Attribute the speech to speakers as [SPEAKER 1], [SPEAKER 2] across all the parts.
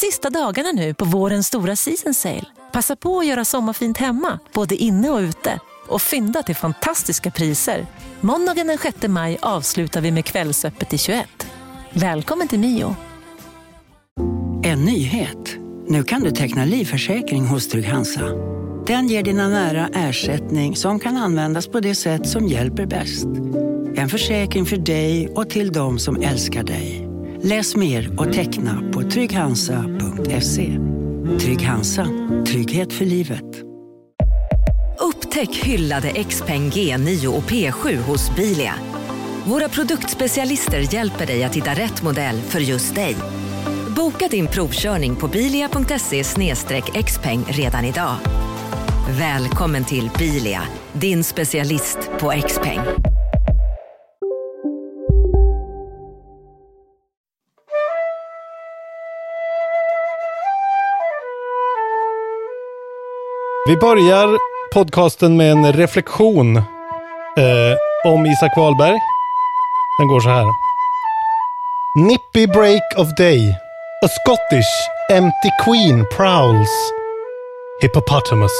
[SPEAKER 1] sista dagarna nu på vårens stora season sale. Passa på att göra sommarfint hemma, både inne och ute. Och fynda till fantastiska priser. Måndagen den 6 maj avslutar vi med Kvällsöppet i 21. Välkommen till Mio.
[SPEAKER 2] En nyhet. Nu kan du teckna livförsäkring hos Trygg-Hansa. Den ger dina nära ersättning som kan användas på det sätt som hjälper bäst. En försäkring för dig och till de som älskar dig. Läs mer och teckna på trygghansa.se. Trygg Hansa. Trygghet för livet.
[SPEAKER 3] Upptäck hyllade XPeng G9 och P7 hos Bilia. Våra produktspecialister hjälper dig att hitta rätt modell för just dig. Boka din provkörning på bilia.se xpeng redan idag. Välkommen till Bilia, din specialist på XPeng.
[SPEAKER 4] Vi börjar podcasten med en reflektion eh, om Isak Wahlberg. Den går så här. Nippy break of day. A Scottish empty queen prowls. Hippopotamus.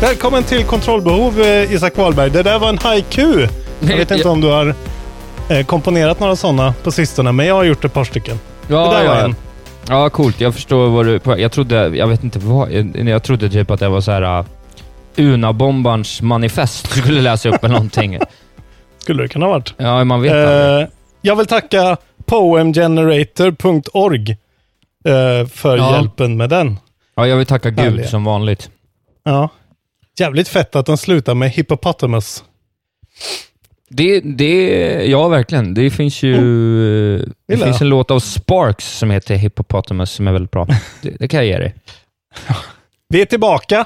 [SPEAKER 4] Välkommen till Kontrollbehov eh, Isak Wahlberg. Det där var en haiku. Jag vet inte om du har eh, komponerat några sådana på sistone, men jag har gjort ett par stycken.
[SPEAKER 5] Ja,
[SPEAKER 4] det där var
[SPEAKER 5] ja.
[SPEAKER 4] en.
[SPEAKER 5] Ja, coolt. Jag förstår vad du... Jag trodde... Jag vet inte vad... Jag, jag trodde typ att det var så här... Uh, Una-bombarns manifest du skulle läsa upp eller någonting.
[SPEAKER 4] Skulle det kunna ha varit.
[SPEAKER 5] Ja, man vet.
[SPEAKER 4] Eh, jag vill tacka poemgenerator.org eh, för
[SPEAKER 5] Ja.
[SPEAKER 4] hjälpen med den.
[SPEAKER 5] Ja, jag vill tacka Gud
[SPEAKER 4] härliga.
[SPEAKER 5] som vanligt.
[SPEAKER 4] Ja. Jävligt fett att den slutar med hippopotamus.
[SPEAKER 5] Det, det... Ja, verkligen. Det finns ju... Det
[SPEAKER 4] Gillar
[SPEAKER 5] finns
[SPEAKER 4] jag.
[SPEAKER 5] en låt av Sparks som heter Hippopotamus som är väldigt bra. Det, det kan jag ge dig.
[SPEAKER 4] Vi är tillbaka.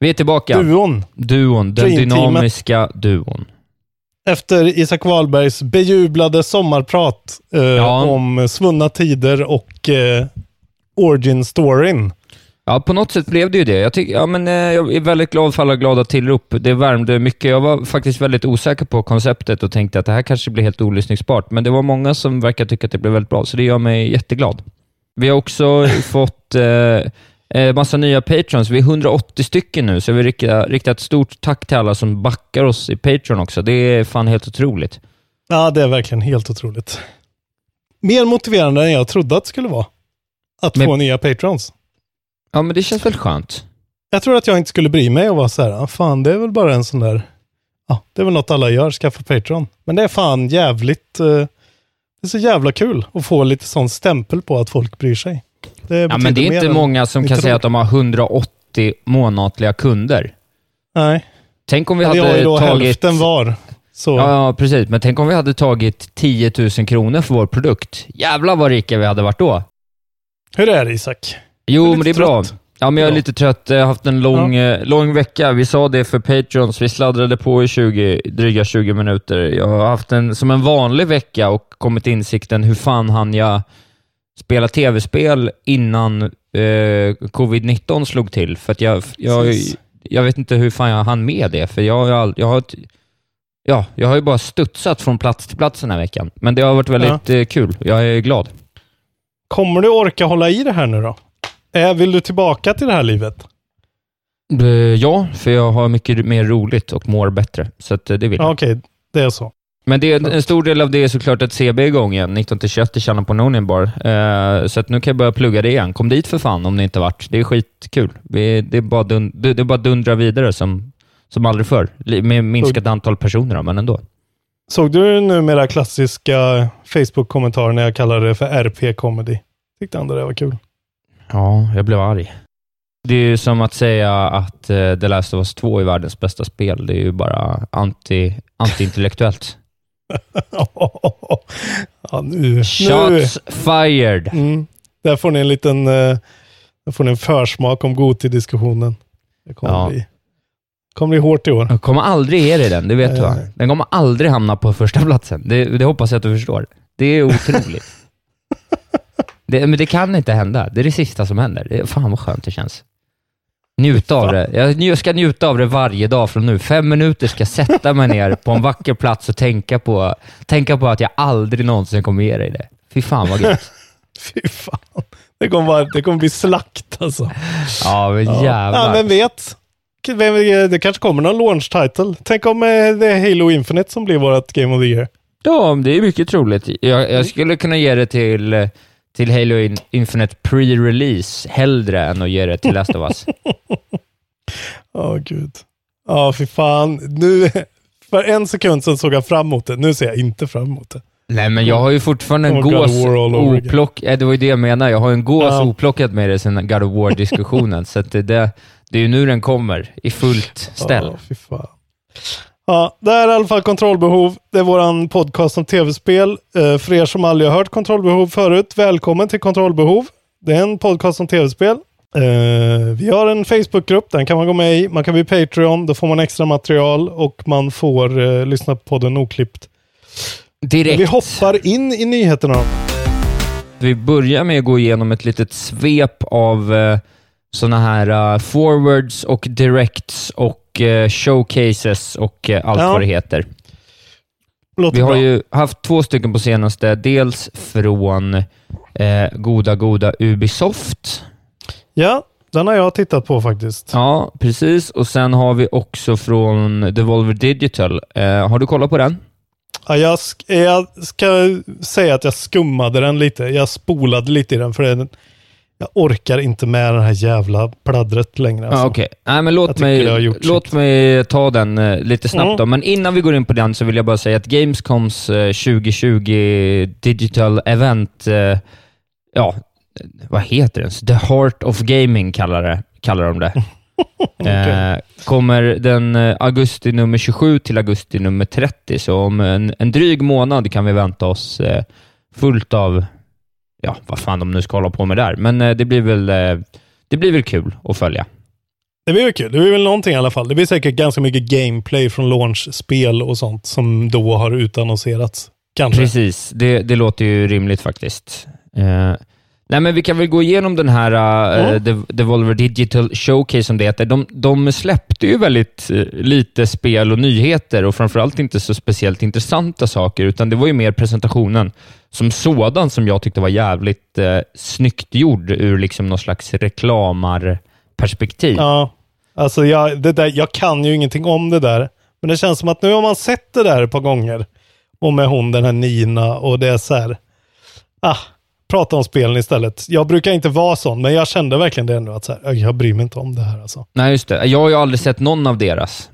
[SPEAKER 5] Vi är tillbaka.
[SPEAKER 4] Duon.
[SPEAKER 5] Duon. Den dynamiska duon.
[SPEAKER 4] Efter Isak Wahlbergs bejublade sommarprat eh,
[SPEAKER 5] Ja.
[SPEAKER 4] om svunna tider och eh, origin-storyn.
[SPEAKER 5] Ja, på något sätt blev det ju det. Jag, tyck, ja, men, eh, jag är väldigt glad för alla glada tillrop. Det värmde mycket. Jag var faktiskt väldigt osäker på konceptet och tänkte att det här kanske blir helt olyssningsbart, men det var många som verkar tycka att det blev väldigt bra, så det gör mig jätteglad. Vi har också fått eh, eh, massa nya patrons. Vi är 180 stycken nu, så jag vill rikta, rikta ett stort tack till alla som backar oss i Patreon också. Det är fan helt otroligt.
[SPEAKER 4] Ja, det är verkligen helt otroligt. Mer motiverande än jag trodde att det skulle vara. Att
[SPEAKER 5] Men-
[SPEAKER 4] få nya patrons.
[SPEAKER 5] Ja, men det känns väl skönt?
[SPEAKER 4] Jag tror att jag inte skulle bry mig och vara så här, ah, fan det är väl bara en sån där, ja, det är väl något alla gör, skaffa Patreon. Men det är fan jävligt, eh, det är så jävla kul att få lite sån stämpel på att folk bryr sig. Det
[SPEAKER 5] Ja, men det är inte många som kan
[SPEAKER 4] tror.
[SPEAKER 5] säga att de har 180 månatliga kunder.
[SPEAKER 4] Nej,
[SPEAKER 5] Tänk om vi
[SPEAKER 4] vi har ju
[SPEAKER 5] hade
[SPEAKER 4] då
[SPEAKER 5] tagit...
[SPEAKER 4] hälften var. Så,
[SPEAKER 5] Ja, ja, precis. Men tänk om vi hade tagit 10 000 kronor för vår produkt. Jävlar vad rika vi hade varit då.
[SPEAKER 4] hur är det Isak?
[SPEAKER 5] Jo,
[SPEAKER 4] Jag
[SPEAKER 5] men det är bra.
[SPEAKER 4] trött.
[SPEAKER 5] Ja, men jag är
[SPEAKER 4] Ja.
[SPEAKER 5] lite trött. Jag har haft en lång, eh, lång vecka. Vi sa det för Patreons. Vi sladdrade på i 20, dryga 20 minuter. Jag har haft en som en vanlig vecka och kommit till insikten hur fan hann jag spela tv-spel innan eh, covid-19 slog till? För att jag, jag, jag vet inte hur fan jag hann med det, för jag, all, jag har Ja, jag har ju bara studsat från plats till plats den här veckan. Men det har varit väldigt eh, kul. Jag är glad.
[SPEAKER 4] Kommer du orka hålla i det här nu då? Eh, vill du tillbaka till det här livet?
[SPEAKER 5] Eh, Ja, för jag har mycket mer roligt och mår bättre. Så eh, det vill jag.
[SPEAKER 4] Ja, Okej, det är så.
[SPEAKER 5] Men det, en stor del av det är såklart att CB är igång igen, 19-21 i Channel på Nonian Bar. Eh, så att nu kan jag börja plugga det igen. Kom dit för fan om ni inte varit. Det är skitkul. Vi, det, är bara dun, det, det är bara dundra vidare som, som aldrig förr. Med minskat antal personer men ändå.
[SPEAKER 4] Såg du numera klassiska Facebook-kommentarer när jag kallade det för RP-comedy? Tyckte ändå det var kul.
[SPEAKER 5] Ja, jag blev arg. Det är ju som att säga att uh, The Last of Us 2 är världens bästa spel. Det är ju bara anti, anti-intellektuellt.
[SPEAKER 4] ja, nu, nu.
[SPEAKER 5] Shots fired!
[SPEAKER 4] Mm. Där får ni en liten eh, där får ni en försmak om Goti-diskussionen. Det kommer,
[SPEAKER 5] Ja.
[SPEAKER 4] bli, kommer bli hårt i år.
[SPEAKER 5] Jag kommer aldrig ge dig den, det vet du va? Den kommer aldrig hamna på första platsen. Det, det hoppas jag att du förstår. Det är otroligt. det, men det kan inte hända. Det är det sista som händer. Det, fan vad skönt det känns. Njuta av det. Jag ska njuta av det varje dag från nu. Fem minuter ska jag sätta mig ner på en vacker plats och tänka på, tänka på att jag aldrig någonsin kommer ge dig det. Fy fan vad gött.
[SPEAKER 4] Fy fan. Det kommer, vara, det kommer bli slakt alltså.
[SPEAKER 5] Ja, men
[SPEAKER 4] Ja,
[SPEAKER 5] jävlar.
[SPEAKER 4] vem vet? Det kanske kommer någon launch title. Tänk om eh, det är Halo Infinite som blir vårt Game of the Year.
[SPEAKER 5] Ja, det är mycket troligt. Jag, jag skulle kunna ge det till, till Halo In- Infinite pre-release hellre än att ge det till Last of Us.
[SPEAKER 4] Ja, gud. Ja, fy fan. Nu, för en sekund sedan såg jag fram emot det. Nu ser jag inte fram emot det.
[SPEAKER 5] Nej, men jag har ju fortfarande en
[SPEAKER 4] Oh,
[SPEAKER 5] gås
[SPEAKER 4] War all over again.
[SPEAKER 5] oplock... Ja, det var ju det jag menade. Jag har en gås
[SPEAKER 4] Ja.
[SPEAKER 5] oplockad med det sen God of War-diskussionen. så det, det, det är ju nu den kommer, i fullt ställ.
[SPEAKER 4] Ja, fy fan. Ja, det här är i alla fall Kontrollbehov. Det är våran podcast om tv-spel. Eh, för er som aldrig har hört Kontrollbehov förut, välkommen till Kontrollbehov. Det är en podcast om tv-spel. Eh, vi har en Facebookgrupp, den kan man gå med i. Man kan bli Patreon, då får man extra material och man får eh, lyssna på podden oklippt.
[SPEAKER 5] Direkt.
[SPEAKER 4] Vi hoppar in i nyheterna.
[SPEAKER 5] Vi börjar med att gå igenom ett litet svep av sådana här eh, forwards och directs och eh, showcases och eh, allt
[SPEAKER 4] Ja.
[SPEAKER 5] vad det heter.
[SPEAKER 4] Låter
[SPEAKER 5] Vi har
[SPEAKER 4] bra.
[SPEAKER 5] ju haft två stycken på senaste. Dels från eh, goda, goda Ubisoft.
[SPEAKER 4] Ja, den har jag tittat på faktiskt.
[SPEAKER 5] Ja, precis. Och sen har vi också från Devolver Digital. Eh, har du kollat på den?
[SPEAKER 4] Ja, jag, jag ska säga att jag skummade den lite. Jag spolade lite i den för det, jag orkar inte med det här jävla pladdret längre. Alltså.
[SPEAKER 5] Ja, Okej, Nej, men låt, mig, låt mig ta den eh, lite snabbt
[SPEAKER 4] Mm.
[SPEAKER 5] då. Men innan vi går in på den så vill jag bara säga att Gamescoms eh, 2020 Digital Event, eh, ja, vad heter det? The Heart of Gaming kallar, det, kallar de det. eh, kommer den eh, augusti nummer 27 till augusti nummer 30, så om en, en dryg månad kan vi vänta oss eh, fullt av, ja, vad fan de nu ska hålla på med där. Men eh, det blir väl eh, det blir väl kul att följa.
[SPEAKER 4] Det blir väl kul. Det blir väl någonting i alla fall. Det blir säkert ganska mycket gameplay från launch-spel och sånt som då har utannonserats. Kanske.
[SPEAKER 5] Precis, det, det låter ju rimligt faktiskt. Eh, nej, men vi kan väl gå igenom den här uh,
[SPEAKER 4] Mm.
[SPEAKER 5] Dev- Devolver Digital Showcase som det heter. De, de släppte ju väldigt eh, lite spel och nyheter och framförallt inte så speciellt intressanta saker, utan det var ju mer presentationen som sådan som jag tyckte var jävligt uh, snyggt gjord ur liksom någon slags reklamarperspektiv.
[SPEAKER 4] Ja, alltså jag, det där, jag kan ju ingenting om det där. Men det känns som att nu har man sett det där ett par gånger. Och med hon, den här Nina, och det är så här. Ah, prata om spelen istället. Jag brukar inte vara sån, men jag kände verkligen det nu. Att så här, jag bryr mig inte om det här alltså.
[SPEAKER 5] Nej, just det. Jag har ju aldrig sett någon av deras.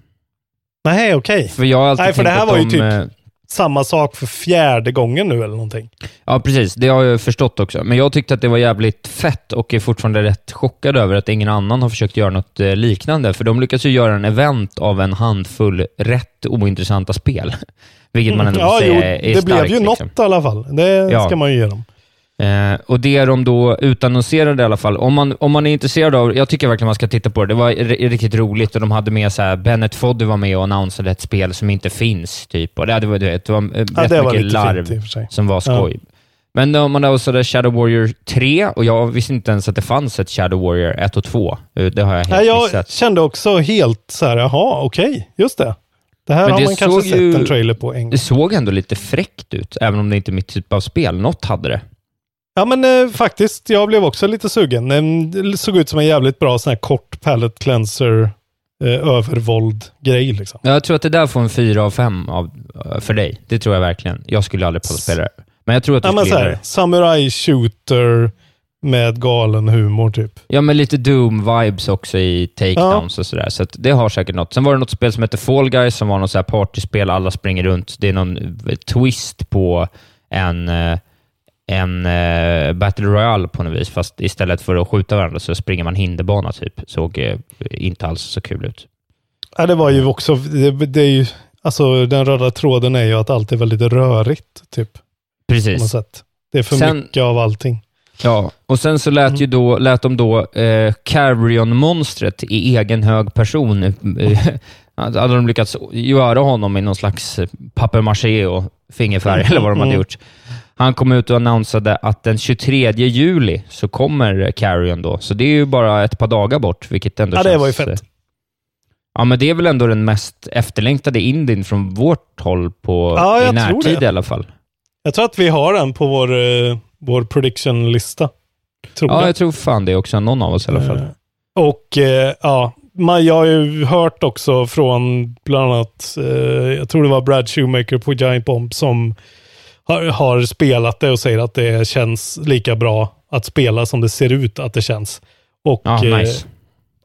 [SPEAKER 4] Nej, okej.
[SPEAKER 5] För jag har alltid
[SPEAKER 4] Nej, för det här var ju
[SPEAKER 5] de,
[SPEAKER 4] typ-
[SPEAKER 5] eh,
[SPEAKER 4] Samma sak för fjärde gången nu eller någonting.
[SPEAKER 5] Ja, precis. Det har jag förstått också. Men jag tyckte att det var jävligt fett och är fortfarande rätt chockad över att ingen annan har försökt göra något eh, liknande. För de lyckas ju göra en event av en handfull rätt ointressanta spel. Vilket man ändå får
[SPEAKER 4] Ja,
[SPEAKER 5] säga
[SPEAKER 4] jo,
[SPEAKER 5] är, är
[SPEAKER 4] det
[SPEAKER 5] starkt,
[SPEAKER 4] blev ju
[SPEAKER 5] liksom.
[SPEAKER 4] något i alla fall. Det
[SPEAKER 5] Ja.
[SPEAKER 4] ska man ju ge dem.
[SPEAKER 5] Eh, och det de då utannonserade i alla fall, om man, om man är intresserad av, jag tycker verkligen man ska titta på det. Det var riktigt roligt och de hade med så här, Bennett Foddy var med och annonsade ett spel som inte finns, typ. Och det, det, var, du vet, det var eh,
[SPEAKER 4] Ja,
[SPEAKER 5] rätt
[SPEAKER 4] det var
[SPEAKER 5] mycket larv som var skoj. Men de man annonsade Shadow Warrior 3 och jag visste inte ens att det fanns ett Shadow Warrior 1 och 2. Eh, Det har jag helt
[SPEAKER 4] Nej, jag
[SPEAKER 5] missat.
[SPEAKER 4] kände också helt så här, jaha, okej, just det. Det här
[SPEAKER 5] Men
[SPEAKER 4] har
[SPEAKER 5] det
[SPEAKER 4] man kanske
[SPEAKER 5] såg
[SPEAKER 4] sett
[SPEAKER 5] ju-
[SPEAKER 4] en trailer på en gång.
[SPEAKER 5] Det såg ändå lite fräckt ut, även om det inte är mitt typ av spel. Något hade det.
[SPEAKER 4] Ja, men eh, faktiskt, jag blev också lite sugen. Eh, Det såg ut som en jävligt bra sån här kort palette cleanser eh, övervåld-grej liksom.
[SPEAKER 5] Jag tror att det där får en 4 av 5 av, eh, för dig. Det tror jag verkligen. Jag skulle aldrig palla spela det. Men jag tror att du
[SPEAKER 4] Ja, men så här, samurai shooter med galen humor typ.
[SPEAKER 5] Ja, men lite Doom-vibes också i takedowns och sådär. Så det har säkert något. Sen var det något spel som heter Fall Guys som var något så här partyspel. Alla springer runt. Det är någon eh, twist på en, eh, en eh, Battle Royale på något vis. Fast istället för att skjuta varandra så springer man hinderbana typ. Såg eh, inte alls så kul ut.
[SPEAKER 4] Ja, det var ju också, det, det är ju, alltså den röda tråden är ju att allt är väldigt rörigt typ. På något
[SPEAKER 5] Precis.
[SPEAKER 4] sätt. Det är för
[SPEAKER 5] Sen-
[SPEAKER 4] mycket av allting.
[SPEAKER 5] Ja, och sen så lät, ju då, lät de då eh, Carrion-monstret i egen hög person, eh, hade de lyckats göra honom i någon slags papier-maché och fingerfärg, eller vad de hade
[SPEAKER 4] Mm.
[SPEAKER 5] gjort. Han kom ut och annonsade att den 23 juli så kommer Carrion då, så det är ju bara ett par dagar bort, vilket ändå
[SPEAKER 4] Ja, det
[SPEAKER 5] känns...
[SPEAKER 4] var ju fett.
[SPEAKER 5] Ja, men det är väl ändå den mest efterlängtade indien från vårt håll på,
[SPEAKER 4] Ja,
[SPEAKER 5] i närtid
[SPEAKER 4] det.
[SPEAKER 5] i alla fall.
[SPEAKER 4] Jag tror att vi har den på vår, eh, vår prediction-lista.
[SPEAKER 5] Ja,
[SPEAKER 4] jag.
[SPEAKER 5] jag tror fan det också. Någon av oss i alla fall.
[SPEAKER 4] Eh, Och eh, ja, man, jag har ju hört också från bland annat, eh, jag tror det var Brad Shoemaker på Giant Bomb som har, har spelat det och säger att det känns lika bra att spela som det ser ut att det känns. Och
[SPEAKER 5] Ja,
[SPEAKER 4] eh,
[SPEAKER 5] nice.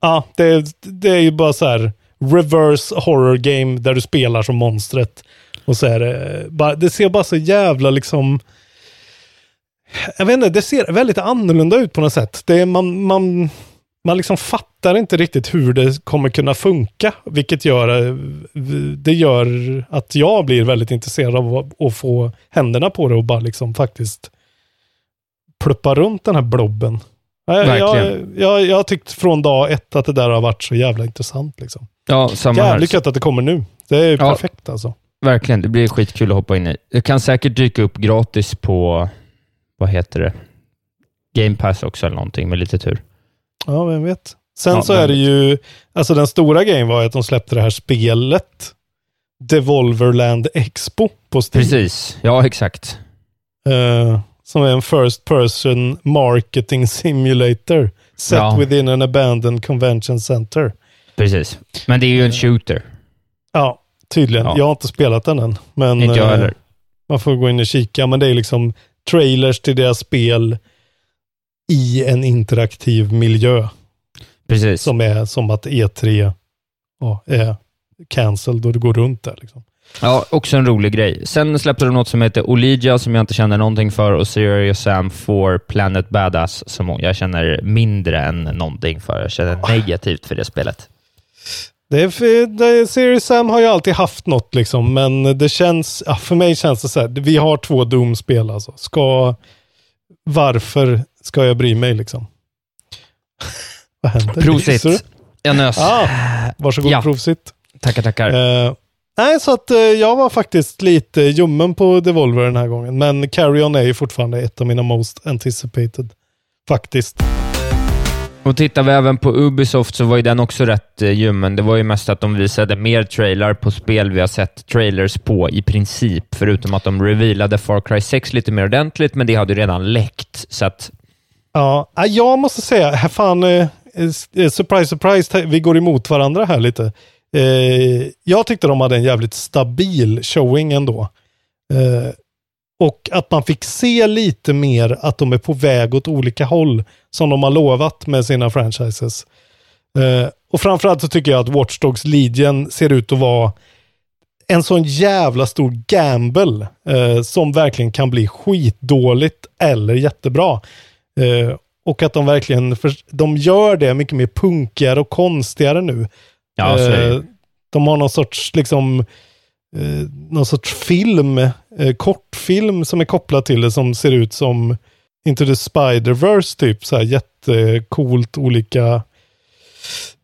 [SPEAKER 4] ja, det, det är ju bara så här reverse horror game där du spelar som monstret. Och så är det, bara, det ser bara så jävla liksom, jag vet inte, det ser väldigt annorlunda ut på något sätt. Det är, man, man, man liksom fattar inte riktigt hur det kommer kunna funka, vilket gör, eh, det gör att jag blir väldigt intresserad av att, få händerna på det och bara liksom faktiskt pluppa runt den här blobben. Jag, jag, jag, jag har tyckt från dag ett att det där har varit så jävla intressant. Liksom.
[SPEAKER 5] Ja, samma.
[SPEAKER 4] Jävligt gött att det kommer nu. Det är
[SPEAKER 5] Ja.
[SPEAKER 4] perfekt alltså.
[SPEAKER 5] Verkligen, det blir skitkul att hoppa in i. Det kan säkert dyka upp gratis på, vad heter det, Game Pass också eller någonting med lite tur.
[SPEAKER 4] Ja, vem vet. Sen
[SPEAKER 5] Ja,
[SPEAKER 4] så är det ju, alltså den stora grejen var att de släppte det här spelet, Devolverland Expo på Steam.
[SPEAKER 5] Precis, ja exakt.
[SPEAKER 4] Eh, som är en first person marketing simulator. Set
[SPEAKER 5] Ja.
[SPEAKER 4] within an abandoned convention center.
[SPEAKER 5] Precis. Men det är ju en shooter.
[SPEAKER 4] Ja, tydligen.
[SPEAKER 5] Ja.
[SPEAKER 4] Jag har inte spelat den än. Men
[SPEAKER 5] Inte jag
[SPEAKER 4] eh,
[SPEAKER 5] heller.
[SPEAKER 4] man får gå in och kika. Men det är liksom trailers till deras spel i en interaktiv miljö.
[SPEAKER 5] Precis.
[SPEAKER 4] Som är som att E3 ja, är cancelled och det går runt där. Liksom.
[SPEAKER 5] Ja, också en rolig grej. Sen släppte de något som heter Olija, som jag inte känner någonting för, och Serious Sam for Planet Badass, som jag känner mindre än någonting för. Jag känner negativt för det spelet.
[SPEAKER 4] Det är, för- det, Serious Sam har ju alltid haft något liksom, men det känns, för mig känns det så här, vi har två Doom-spel alltså. Ska, varför ska jag bry mig liksom? Vad händer?
[SPEAKER 5] Prosit! Jag nös.
[SPEAKER 4] Ah, varsågod,
[SPEAKER 5] Ja.
[SPEAKER 4] prosit.
[SPEAKER 5] Tackar, tackar.
[SPEAKER 4] Eh, nej, så att eh, jag var faktiskt lite ljummen på Devolver den här gången. Men Carrion är ju fortfarande ett av mina most anticipated. Faktiskt.
[SPEAKER 5] Och tittar vi även på Ubisoft så var ju den också rätt eh, ljummen. Det var ju mest att de visade mer trailer på spel vi har sett trailers på i princip, förutom att de revealade Far Cry 6 lite mer ordentligt, men det hade ju redan läckt, så att
[SPEAKER 4] Ja, äh, jag måste säga, fan, eh, eh, surprise, surprise, vi går emot varandra här lite. Eh, jag tyckte de hade en jävligt stabil showing ändå. Och att man fick se lite mer att de är på väg åt olika håll, som de har lovat med sina franchises. Och framförallt så tycker jag att Watch Dogs Legion ser ut att vara en sån jävla stor gamble eh, som verkligen kan bli skitdåligt eller jättebra. Eh, och att de verkligen, för, de gör det mycket mer punkigare och konstigare nu.
[SPEAKER 5] ja, så är det.
[SPEAKER 4] Eh, de har någon sorts, liksom, eh, någon sorts film, eh, kortfilm som är kopplad till det som ser ut som Into the Spider-Verse typ. Så här jättecoolt, olika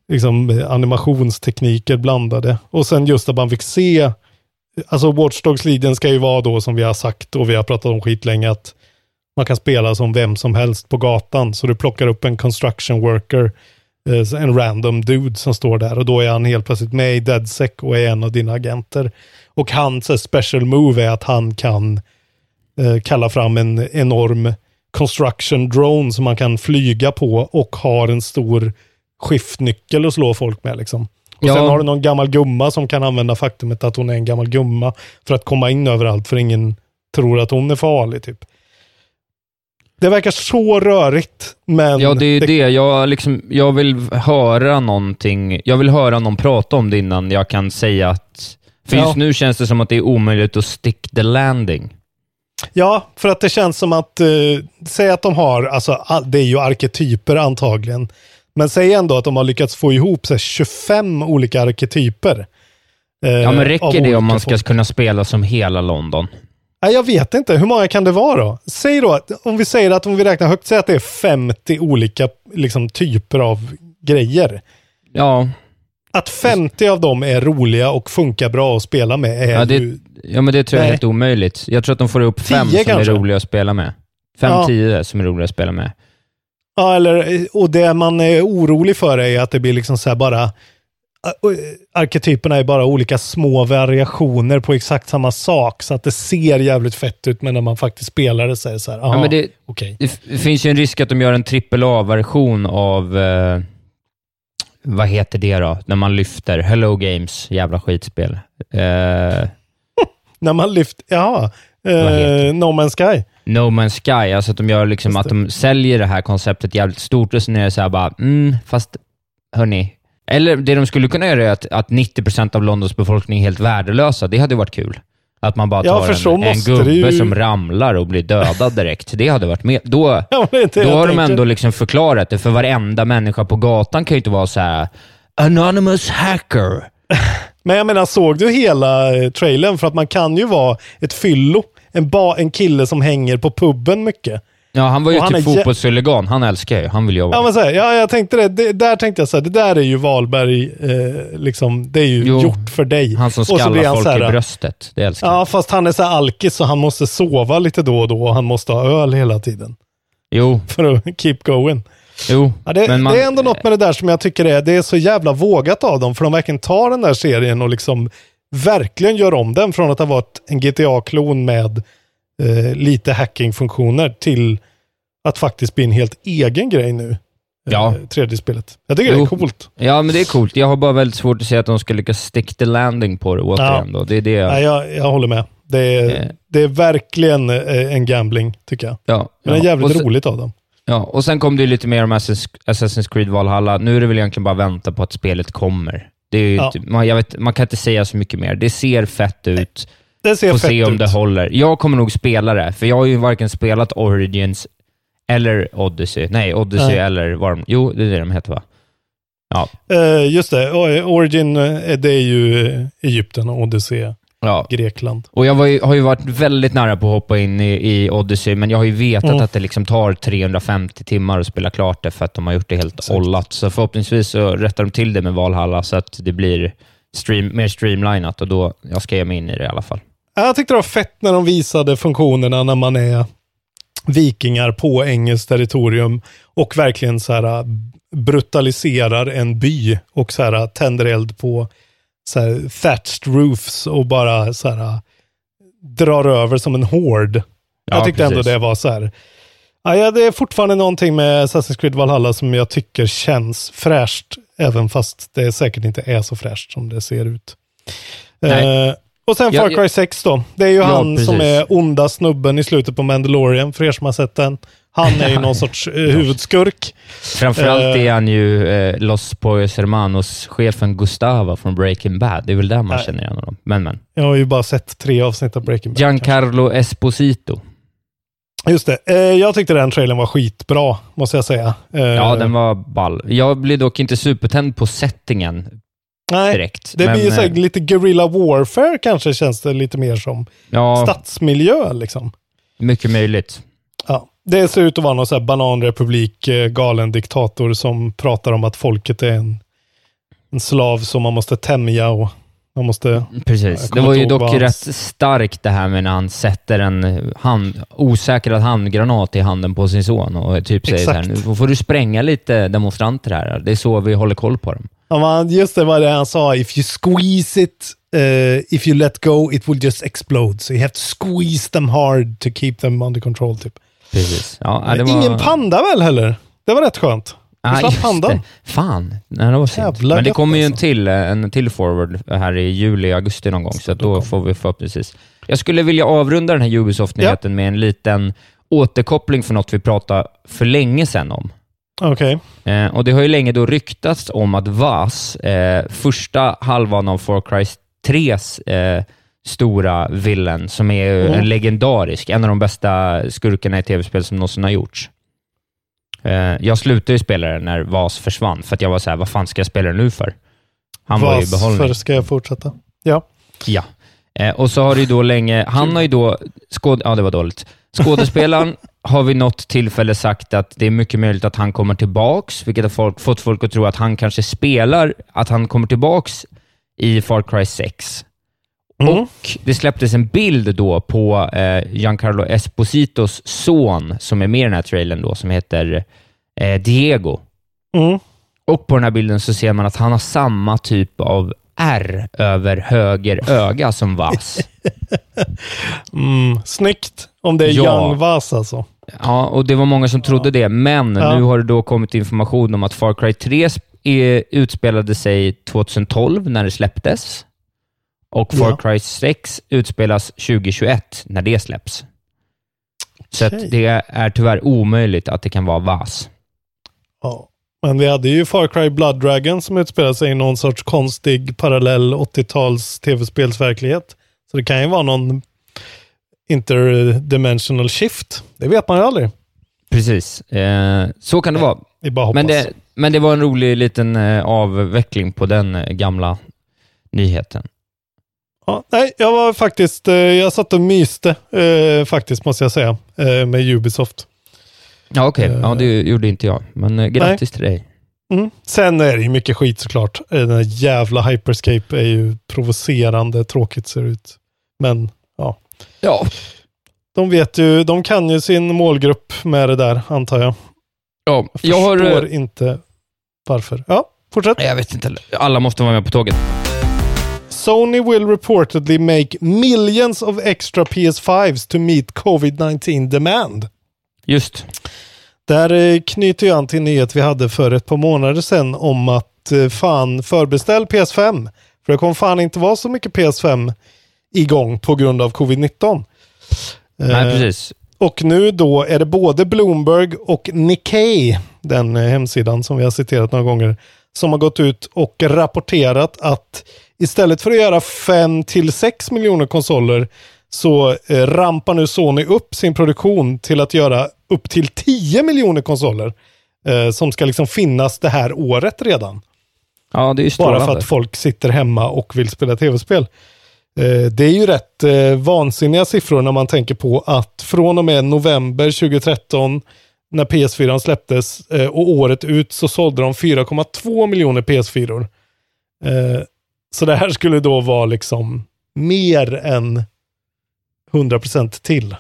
[SPEAKER 4] liksom, animationstekniker blandade. Och sen just att man fick se, alltså Watch Dogs Legion ska ju vara då som vi har sagt och vi har pratat om skitlänge att man kan spela som vem som helst på gatan. Så du plockar upp en construction worker, eh, en random dude som står där och då är han helt plötsligt med i DeadSec och är en av dina agenter. Och hans eh, special move är att han kan eh, kalla fram en enorm construction drone som man kan flyga på och har en stor skiftnyckel att slå folk med liksom. Och
[SPEAKER 5] Ja.
[SPEAKER 4] sen har du någon gammal gumma som kan använda faktumet att hon är en gammal gumma för att komma in överallt för ingen tror att hon är farlig typ. Det verkar så rörigt, men...
[SPEAKER 5] Ja, det är ju det. Jag, liksom, jag vill höra någonting. Jag vill höra någon prata om det innan jag kan säga att... För just
[SPEAKER 4] Ja.
[SPEAKER 5] nu känns det som att det är omöjligt att stick the landing.
[SPEAKER 4] Ja, för att det känns som att, eh, säg att de har, alltså all, det är ju arketyper antagligen, men säg ändå att de har lyckats få ihop så här, 25 olika arketyper. eh,
[SPEAKER 5] Ja, men räcker det om man ska
[SPEAKER 4] folk.
[SPEAKER 5] kunna spela som hela London?
[SPEAKER 4] Nej, jag vet inte. Hur många kan det vara då? Säg då om vi säger att om vi räknar högt, säg att det är 50 olika liksom, typer av grejer.
[SPEAKER 5] Ja,
[SPEAKER 4] Att 50 av dem är roliga och funkar bra att spela med är
[SPEAKER 5] Ja, det,
[SPEAKER 4] ju...
[SPEAKER 5] ja, men det tror jag är helt omöjligt. Jag tror att de får upp fem som
[SPEAKER 4] kanske?
[SPEAKER 5] är roliga att spela med. Fem,
[SPEAKER 4] Ja.
[SPEAKER 5] tio som är roliga att spela med.
[SPEAKER 4] Ja, eller, och det man är orolig för är att det blir liksom så här bara... äh, Arketyperna är bara olika små variationer på exakt samma sak. Så att det ser jävligt fett ut, men när man faktiskt spelar det så är det så här,
[SPEAKER 5] Ja,
[SPEAKER 4] aha,
[SPEAKER 5] men det,
[SPEAKER 4] okej.
[SPEAKER 5] det finns ju en risk att de gör en AAA-version av... Eh, vad heter det då? När man lyfter Hello Games, jävla skitspel. Eh,
[SPEAKER 4] När man lyfter,
[SPEAKER 5] heter
[SPEAKER 4] eh, No Man's Sky.
[SPEAKER 5] no Man's Sky, alltså att de gör liksom att de säljer det här konceptet jävligt stort och sen är det så här bara, mm, fast hörni. Eller det de skulle kunna göra är att, att 90% av Londons befolkning är helt värdelösa. Det hade varit kul. Att man bara
[SPEAKER 4] Ja,
[SPEAKER 5] tar
[SPEAKER 4] för så
[SPEAKER 5] en, en gubbe
[SPEAKER 4] ju-
[SPEAKER 5] som ramlar och blir dödad direkt. Det hade varit med. Då,
[SPEAKER 4] Ja,
[SPEAKER 5] då har de ändå liksom förklarat det, för varenda människa på gatan kan ju inte vara så här anonymous hacker.
[SPEAKER 4] Men jag menar, såg du hela eh, trailern? För att man kan ju vara ett fyllo. En, ba, en kille som hänger på puben mycket.
[SPEAKER 5] Ja, han var ju
[SPEAKER 4] Och
[SPEAKER 5] typ fotbollshuligan. Han älskar ju. Han vill jobba.
[SPEAKER 4] Ja, men så här, ja, jag tänkte det. det. Där tänkte jag så här, det där är ju Wahlberg, eh, liksom, det är ju
[SPEAKER 5] Jo.
[SPEAKER 4] gjort för dig.
[SPEAKER 5] han som skallar
[SPEAKER 4] han
[SPEAKER 5] folk
[SPEAKER 4] här,
[SPEAKER 5] i bröstet. Det älskar jag.
[SPEAKER 4] Ja, fast han är så här alkis så han måste sova lite då och då och han måste ha öl hela tiden.
[SPEAKER 5] Jo,
[SPEAKER 4] För att keep going.
[SPEAKER 5] jo.
[SPEAKER 4] Ja, det,
[SPEAKER 5] man,
[SPEAKER 4] det är ändå något med det där som jag tycker är, det är så jävla vågat av dem. För de verkligen tar den där serien och liksom verkligen gör om den från att ha varit en GTA-klon med eh, lite hacking-funktioner till att faktiskt bli en helt egen grej nu. eh,
[SPEAKER 5] Ja.
[SPEAKER 4] Tredje spelet. Jag tycker det
[SPEAKER 5] Jo.
[SPEAKER 4] är coolt.
[SPEAKER 5] Ja, men det är coolt. Jag har bara väldigt svårt att se att de ska lyckas stick the landing på det återigen. Då. Det är det jag...
[SPEAKER 4] Nej, jag, jag håller med. Det är,
[SPEAKER 5] Eh.
[SPEAKER 4] det är verkligen eh, en gambling, tycker jag.
[SPEAKER 5] Ja,
[SPEAKER 4] Men det är
[SPEAKER 5] ja.
[SPEAKER 4] jävligt
[SPEAKER 5] sen,
[SPEAKER 4] roligt av dem.
[SPEAKER 5] Ja, och sen kom det lite mer om Assassin's Creed Valhalla. Nu är det väl egentligen bara vänta på att spelet kommer. Det är
[SPEAKER 4] Ja.
[SPEAKER 5] typ, man, vet, man kan inte säga så mycket mer. Det ser fett ut.
[SPEAKER 4] Det ser
[SPEAKER 5] Får
[SPEAKER 4] fett
[SPEAKER 5] se om
[SPEAKER 4] ut.
[SPEAKER 5] det håller. Jag kommer nog spela det, för jag har ju varken spelat Origins eller Odyssey. Nej, Odyssey
[SPEAKER 4] Nej.
[SPEAKER 5] eller vad de... Jo, det är det de heter va? Ja.
[SPEAKER 4] Eh, just det, Origin, eh, det är ju eh, Egypten och Odyssey,
[SPEAKER 5] ja.
[SPEAKER 4] Grekland.
[SPEAKER 5] Och jag ju, har ju varit väldigt nära på att hoppa in i, i Odyssey, men jag har ju vetat
[SPEAKER 4] Mm.
[SPEAKER 5] att det liksom tar 350 timmar att spela klart det, för att de har gjort det helt
[SPEAKER 4] Exakt.
[SPEAKER 5] ollat. Så förhoppningsvis så rättar de till det med Valhalla, så att det blir stream, mer streamlinat och då jag ska ge mig in i det i alla fall.
[SPEAKER 4] Jag tyckte det var fett när de visade funktionerna när man är vikingar på engelskt territorium och verkligen så här brutaliserar en by och så här tänder eld på så här thatched roofs och bara så här drar över som en hord.
[SPEAKER 5] Ja,
[SPEAKER 4] jag tyckte ändå
[SPEAKER 5] precis.
[SPEAKER 4] det var så här. Ja, ja, det är fortfarande någonting med Assassin's Creed Valhalla som jag tycker känns fräscht, även fast det säkert inte är så fräscht som det ser ut.
[SPEAKER 5] Nej.
[SPEAKER 4] Eh, och sen
[SPEAKER 5] Ja,
[SPEAKER 4] Far
[SPEAKER 5] ja.
[SPEAKER 4] Cry 6 då. Det är ju
[SPEAKER 5] Ja,
[SPEAKER 4] han som
[SPEAKER 5] precis.
[SPEAKER 4] är onda snubben i slutet på Mandalorian, för er som har sett den. Han är ju någon sorts eh, huvudskurk.
[SPEAKER 5] Framförallt
[SPEAKER 4] Eh.
[SPEAKER 5] är han ju eh, Los Poyos Hermanos-chefen Gustavo från Breaking Bad. Det är väl där man
[SPEAKER 4] Nej.
[SPEAKER 5] känner igen honom. Men, men.
[SPEAKER 4] Jag har ju bara sett tre avsnitt av Breaking Bad. kanske.
[SPEAKER 5] Giancarlo Esposito.
[SPEAKER 4] Just det. Eh, jag tyckte den trailern var skitbra, måste jag säga. Eh,
[SPEAKER 5] Ja, den var ball. Jag blir dock inte supertänd på settingen
[SPEAKER 4] nej,
[SPEAKER 5] direkt.
[SPEAKER 4] Det
[SPEAKER 5] men,
[SPEAKER 4] blir ju så här,
[SPEAKER 5] eh,
[SPEAKER 4] lite guerrilla warfare kanske, känns det lite mer som.
[SPEAKER 5] Ja,
[SPEAKER 4] Stadsmiljö liksom.
[SPEAKER 5] mycket möjligt.
[SPEAKER 4] Ja. Det ser ut att vara någon så här bananrepublik, eh, galen diktator som pratar om att folket är en, en slav som man måste tämja och man måste... Jag
[SPEAKER 5] Precis. Det var ju dock
[SPEAKER 4] hans-
[SPEAKER 5] rätt starkt det här med när han sätter en hand, osäkrad handgranat i handen på sin son och typ säger så här,
[SPEAKER 4] Exakt.
[SPEAKER 5] nu får du spränga lite demonstranter här. Det är så vi håller koll på dem.
[SPEAKER 4] Ja, just det var det han sa. If you squeeze it, eh, if you let go, it will just explode. So you have to squeeze them hard to keep them under control. Typ.
[SPEAKER 5] Precis. Ja, ja, det var...
[SPEAKER 4] Ingen panda väl heller? Det var rätt skönt. Du
[SPEAKER 5] Ah,
[SPEAKER 4] slapp pandan.
[SPEAKER 5] Fan, Nej, det var synd. Men det kommer ju en
[SPEAKER 4] alltså.
[SPEAKER 5] till, en till forward här i juli, augusti någon gång, så att då får vi förhoppningsvis... Jag skulle vilja avrunda den här Ubisoft-nyheten med en liten återkoppling för något vi pratade för länge sedan om.
[SPEAKER 4] Okej.
[SPEAKER 5] Eh, och Det har ju länge då ryktats om att VAS, eh, första halvan av Far Cry 3s eh, stora villain, som är
[SPEAKER 4] Mm.
[SPEAKER 5] en legendarisk, en av de bästa skurkarna i tv-spel som någonsin har gjorts. Eh, jag slutade ju spela den när VAS försvann, för att jag var så här, vad fan ska jag spela den nu för? Han var ju behållning.
[SPEAKER 4] för ska jag fortsätta? Ja.
[SPEAKER 5] Ja. Eh, och så har det ju då länge, han har ju då, skåd, ja det var dåligt. Skådespelaren har vid något tillfälle sagt att det är mycket möjligt att han kommer tillbaks, vilket har folk, fått folk att tro att han kanske spelar, att han kommer tillbaks i Far Cry 6.
[SPEAKER 4] Mm.
[SPEAKER 5] Och det släpptes en bild då på eh, Giancarlo Espositos son, som är med i den här trailern då, som heter eh, Diego.
[SPEAKER 4] Mm.
[SPEAKER 5] Och på den här bilden så ser man att han har samma typ av R över höger öga som Vas.
[SPEAKER 4] Mm. Snyggt. Om det är
[SPEAKER 5] Ja.
[SPEAKER 4] Young Vas alltså.
[SPEAKER 5] Ja, och det var många som trodde det, men
[SPEAKER 4] Ja.
[SPEAKER 5] nu har det då kommit information om att Far Cry 3 sp- är- utspelade sig 2012 när det släpptes och Far
[SPEAKER 4] Ja.
[SPEAKER 5] Cry 6 utspelas 2021 när det släpps. Så
[SPEAKER 4] Okej.
[SPEAKER 5] att det är tyvärr omöjligt att det kan vara VAS.
[SPEAKER 4] Ja. Men vi hade ju Far Cry Blood Dragon som utspelar sig i någon sorts konstig parallell 80-tals tv-spelsverklighet. Så det kan ju vara någon interdimensional shift. Det vet man ju aldrig.
[SPEAKER 5] Precis, eh, så kan det vara.
[SPEAKER 4] Det bara hoppas.
[SPEAKER 5] Men det, men det var en rolig liten eh, avveckling på den eh, gamla nyheten.
[SPEAKER 4] Ja, nej, jag var faktiskt, eh, jag satt och myste eh, faktiskt måste jag säga eh, med Ubisoft.
[SPEAKER 5] Ja, okej.
[SPEAKER 4] Eh.
[SPEAKER 5] Ja, det gjorde inte jag, men eh, grattis till dig.
[SPEAKER 4] Mm. Sen är det ju mycket skit såklart. Eh, Den här jävla Hyperscape är ju provocerande tråkigt ser det ut. Men ja,
[SPEAKER 5] Ja.
[SPEAKER 4] de vet ju, de kan ju sin målgrupp med det där antar jag.
[SPEAKER 5] ja.
[SPEAKER 4] Jag
[SPEAKER 5] Jag har...
[SPEAKER 4] förstår
[SPEAKER 5] eh,
[SPEAKER 4] inte varför. Ja, fortsätt.
[SPEAKER 5] Jag vet inte. Alla måste vara med på tåget.
[SPEAKER 4] Sony will reportedly make millions of extra PS5s to meet COVID-19 demand.
[SPEAKER 5] Just.
[SPEAKER 4] Där eh, knyter jag an till nyhet vi hade för ett par månader sedan om att eh, fan förbeställ PS5. För det kommer fan inte vara så mycket PS5 igång på grund av covid-19.
[SPEAKER 5] Nej,
[SPEAKER 4] Eh,
[SPEAKER 5] precis.
[SPEAKER 4] Och nu då är det både Bloomberg och Nikkei, den hemsidan som vi har citerat några gånger, som har gått ut och rapporterat att istället för att göra 5 till 6 miljoner konsoler så rampar nu Sony upp sin produktion till att göra upp till 10 miljoner konsoler eh, som ska liksom finnas det här året redan.
[SPEAKER 5] Ja, det är ju
[SPEAKER 4] Bara för att folk sitter hemma och vill spela tv-spel. Eh, Det är ju rätt eh, vansinniga siffror när man tänker på att från och med november 2013 när PS4 släpptes eh, och året ut så sålde de 4,2 miljoner PS4. Eh, Så det här skulle då vara liksom mer än 100% till.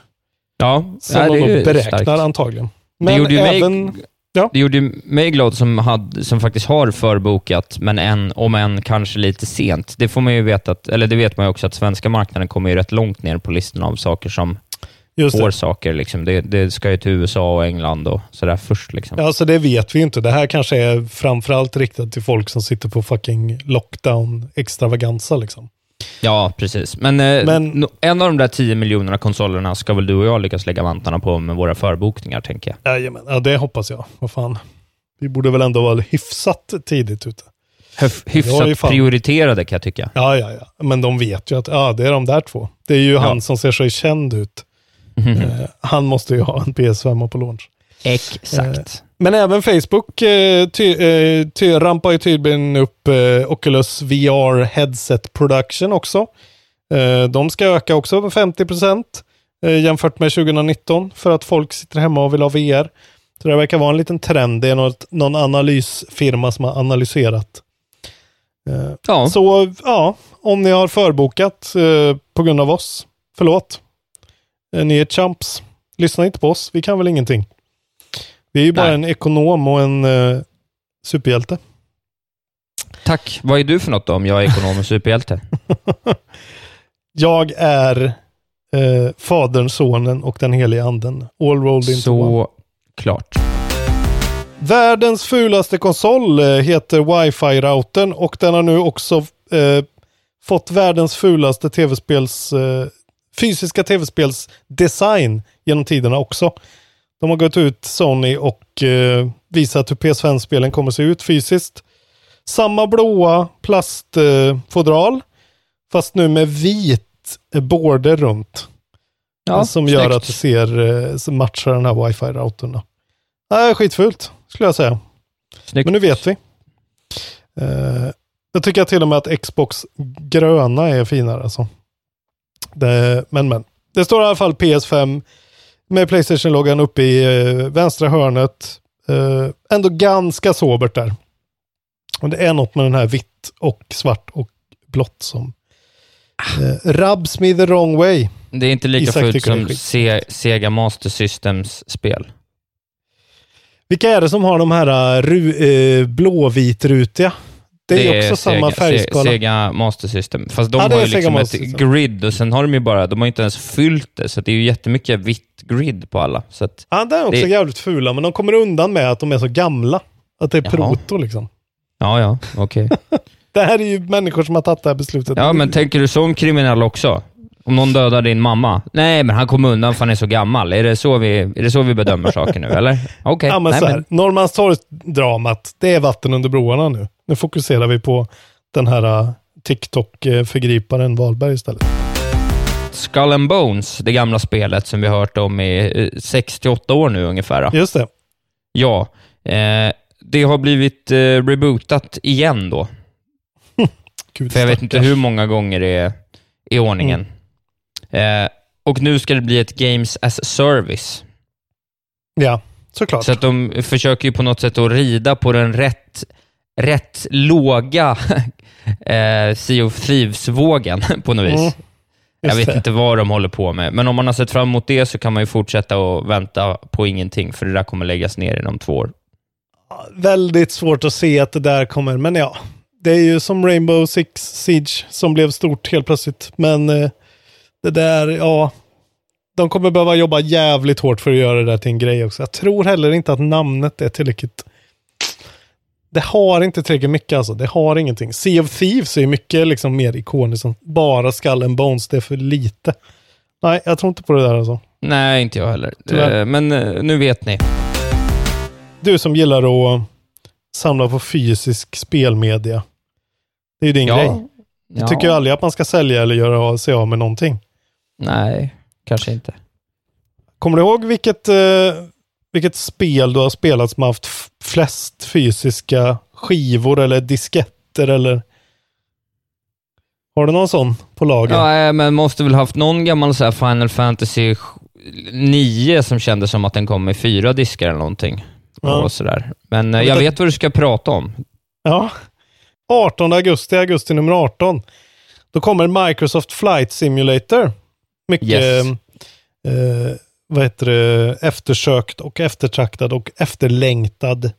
[SPEAKER 5] Ja,
[SPEAKER 4] Som
[SPEAKER 5] ja,
[SPEAKER 4] de
[SPEAKER 5] det är
[SPEAKER 4] då
[SPEAKER 5] ju
[SPEAKER 4] beräknar
[SPEAKER 5] starkt.
[SPEAKER 4] antagligen.
[SPEAKER 5] Det
[SPEAKER 4] Men
[SPEAKER 5] gjorde ju mig-
[SPEAKER 4] även... ja.
[SPEAKER 5] Det gjorde ju mig glad som, hade, som faktiskt har förbokat, men än, om än kanske lite sent. Det får man ju veta, att, eller det vet man ju också, att svenska marknaden kommer ju rätt långt ner på listan av saker som
[SPEAKER 4] Just
[SPEAKER 5] får
[SPEAKER 4] det.
[SPEAKER 5] saker. Liksom. Det, det ska ju till USA och England och sådär först. Liksom.
[SPEAKER 4] Ja, så det vet vi inte. Det här kanske är framförallt riktat till folk som sitter på fucking lockdown extravaganza liksom.
[SPEAKER 5] Ja, precis. Men, eh,
[SPEAKER 4] Men-
[SPEAKER 5] en av de där 10 miljonerna konsolerna ska väl du och jag lyckas lägga vantarna på med våra förbokningar, tänker jag.
[SPEAKER 4] Jajamän, ja det hoppas jag. Vad fan. Vi borde väl ändå vara hyfsat tidigt ute. Ju
[SPEAKER 5] hyfsat
[SPEAKER 4] fan-
[SPEAKER 5] prioriterade kan jag tycka.
[SPEAKER 4] Ja, ja, ja. Men de vet ju att ja, det är de där två. Det är ju
[SPEAKER 5] Ja.
[SPEAKER 4] han som ser så känd ut.
[SPEAKER 5] Mhm.
[SPEAKER 4] Eh, han måste ju ha en PS5 på launch.
[SPEAKER 5] Exakt.
[SPEAKER 4] Men även Facebook eh, ty, eh, ty, rampar ju tydligen upp eh, Oculus VR Headset Production också. Eh, de ska öka också med 50 procent eh, jämfört med 2019 för att folk sitter hemma och vill ha VR. Så det verkar vara en liten trend. Det är något, någon analysfirma som har analyserat. Eh,
[SPEAKER 5] ja.
[SPEAKER 4] så ja, om ni har förbokat på grund av oss, förlåt. Ni är chumps. Lyssna inte på oss, vi kan väl ingenting. Vi är ju bara
[SPEAKER 5] Nej.
[SPEAKER 4] en ekonom och en eh, superhjälte.
[SPEAKER 5] Tack. Vad är du för något då, om jag är ekonom och superhjälte?
[SPEAKER 4] Jag är eh, Fadern, Sonen och den helige Anden. All rolled into one.
[SPEAKER 5] Så klart.
[SPEAKER 4] Världens fulaste konsol eh, heter Wi-Fi-routern och den har nu också eh, fått världens fulaste tv-spels eh, fysiska tv-spels design genom tiderna också. De har gått ut Sony och eh, visat hur PS5-spelen kommer se ut fysiskt. Samma blåa plastfodral fast nu med vit eh, border runt.
[SPEAKER 5] Ja,
[SPEAKER 4] som gör
[SPEAKER 5] snyggt.
[SPEAKER 4] att det ser, eh, som matchar den här wifi-routern. Nej, skitfult skulle jag säga.
[SPEAKER 5] Snyggt.
[SPEAKER 4] Men nu vet vi. Eh, jag tycker till och med att Xbox gröna är finare. Alltså. Det, men men. Det står i alla fall PS5 med Playstation-loggan uppe i eh, vänstra hörnet. Eh, ändå ganska sobert där. Och det är något med den här vitt och svart och blått som eh, rubs me the wrong way.
[SPEAKER 5] Det är inte lika
[SPEAKER 4] Isak
[SPEAKER 5] fullt
[SPEAKER 4] är
[SPEAKER 5] som. Se Sega Master Systems spel.
[SPEAKER 4] Vilka är det som har de här ru, eh, blåvitrutiga? Det är, också samma
[SPEAKER 5] Sega,
[SPEAKER 4] färgskala.
[SPEAKER 5] Se, Sega Master System. Fast de
[SPEAKER 4] Ja, det
[SPEAKER 5] har
[SPEAKER 4] är
[SPEAKER 5] ju liksom ett grid och sen har de ju bara, de har inte ens fyllt det, så det är ju jättemycket vitt grid på alla. Så att,
[SPEAKER 4] Ja, det är också
[SPEAKER 5] Det-
[SPEAKER 4] jävligt fula, men de kommer undan med att de är så gamla. Att det är
[SPEAKER 5] Jaha.
[SPEAKER 4] proto liksom.
[SPEAKER 5] ja, ja, okej.
[SPEAKER 4] Det här är ju människor som har tagit det här beslutet.
[SPEAKER 5] Ja, men tänker du som kriminell också? Om någon dödar din mamma? Nej, men han kom undan för han är så gammal. Är det så vi, är det så vi bedömer saker nu, eller? Okej.
[SPEAKER 4] Ja, men
[SPEAKER 5] Nej,
[SPEAKER 4] så här, Norrmalmstorg-dramat, det är vatten under broarna nu. Nu fokuserar vi på den här uh, TikTok-förgriparen Wahlberg istället.
[SPEAKER 5] Skull and Bones, det gamla spelet som vi har hört om i eh, 68 år nu ungefär.
[SPEAKER 4] Just det.
[SPEAKER 5] Ja, eh, det har blivit eh, rebootat igen då.
[SPEAKER 4] Gud,
[SPEAKER 5] För jag vet inte
[SPEAKER 4] stackars.
[SPEAKER 5] hur många gånger det är i ordningen.
[SPEAKER 4] Mm.
[SPEAKER 5] Eh, och nu ska det bli ett Games as Service.
[SPEAKER 4] Ja, såklart.
[SPEAKER 5] Så att de försöker ju på något sätt att rida på den rätt, rätt låga eh, Sea of Thieves-vågen på något vis.
[SPEAKER 4] Mm,
[SPEAKER 5] Jag vet inte vad de håller på med, men om man har sett fram emot det så kan man ju fortsätta och vänta på ingenting, för det där kommer läggas ner inom två år.
[SPEAKER 4] Väldigt svårt att se att det där kommer, men ja. Det är ju som Rainbow Six Siege som blev stort helt plötsligt. Men eh, det där, ja. De kommer behöva jobba jävligt hårt för att göra det där till en grej också. Jag tror heller inte att namnet är tillräckligt. Det har inte tillräckligt mycket alltså. Det har ingenting. Sea of Thieves är mycket liksom mer ikoniskt som bara Skull and Bones. Det är för lite. Nej, jag tror inte på det där alltså.
[SPEAKER 5] Nej, inte jag heller.
[SPEAKER 4] Tyvärr.
[SPEAKER 5] Eh, men eh, nu vet ni.
[SPEAKER 4] Du som gillar att samla på fysisk spelmedia. Det är ju din grej. Du
[SPEAKER 5] Ja.
[SPEAKER 4] tycker ju aldrig att man ska sälja eller göra sig av med någonting.
[SPEAKER 5] Nej, kanske inte.
[SPEAKER 4] Kommer du ihåg vilket, eh, vilket spel du har spelat som har haft flest fysiska skivor eller disketter eller? Har du någon sån på lager?
[SPEAKER 5] Ja, eh, men måste väl haft någon gammal så här Final Fantasy 9 som kändes som att den kom med fyra diskar eller någonting.
[SPEAKER 4] Ja.
[SPEAKER 5] Och sådär. Men eh, jag
[SPEAKER 4] det-
[SPEAKER 5] vet vad du ska prata om.
[SPEAKER 4] Ja. 18 augusti, augusti nummer 18. Då kommer Microsoft Flight Simulator. Mycket
[SPEAKER 5] Yes.
[SPEAKER 4] eh, vad heter det, eftersökt och eftertraktad och efterlängtad.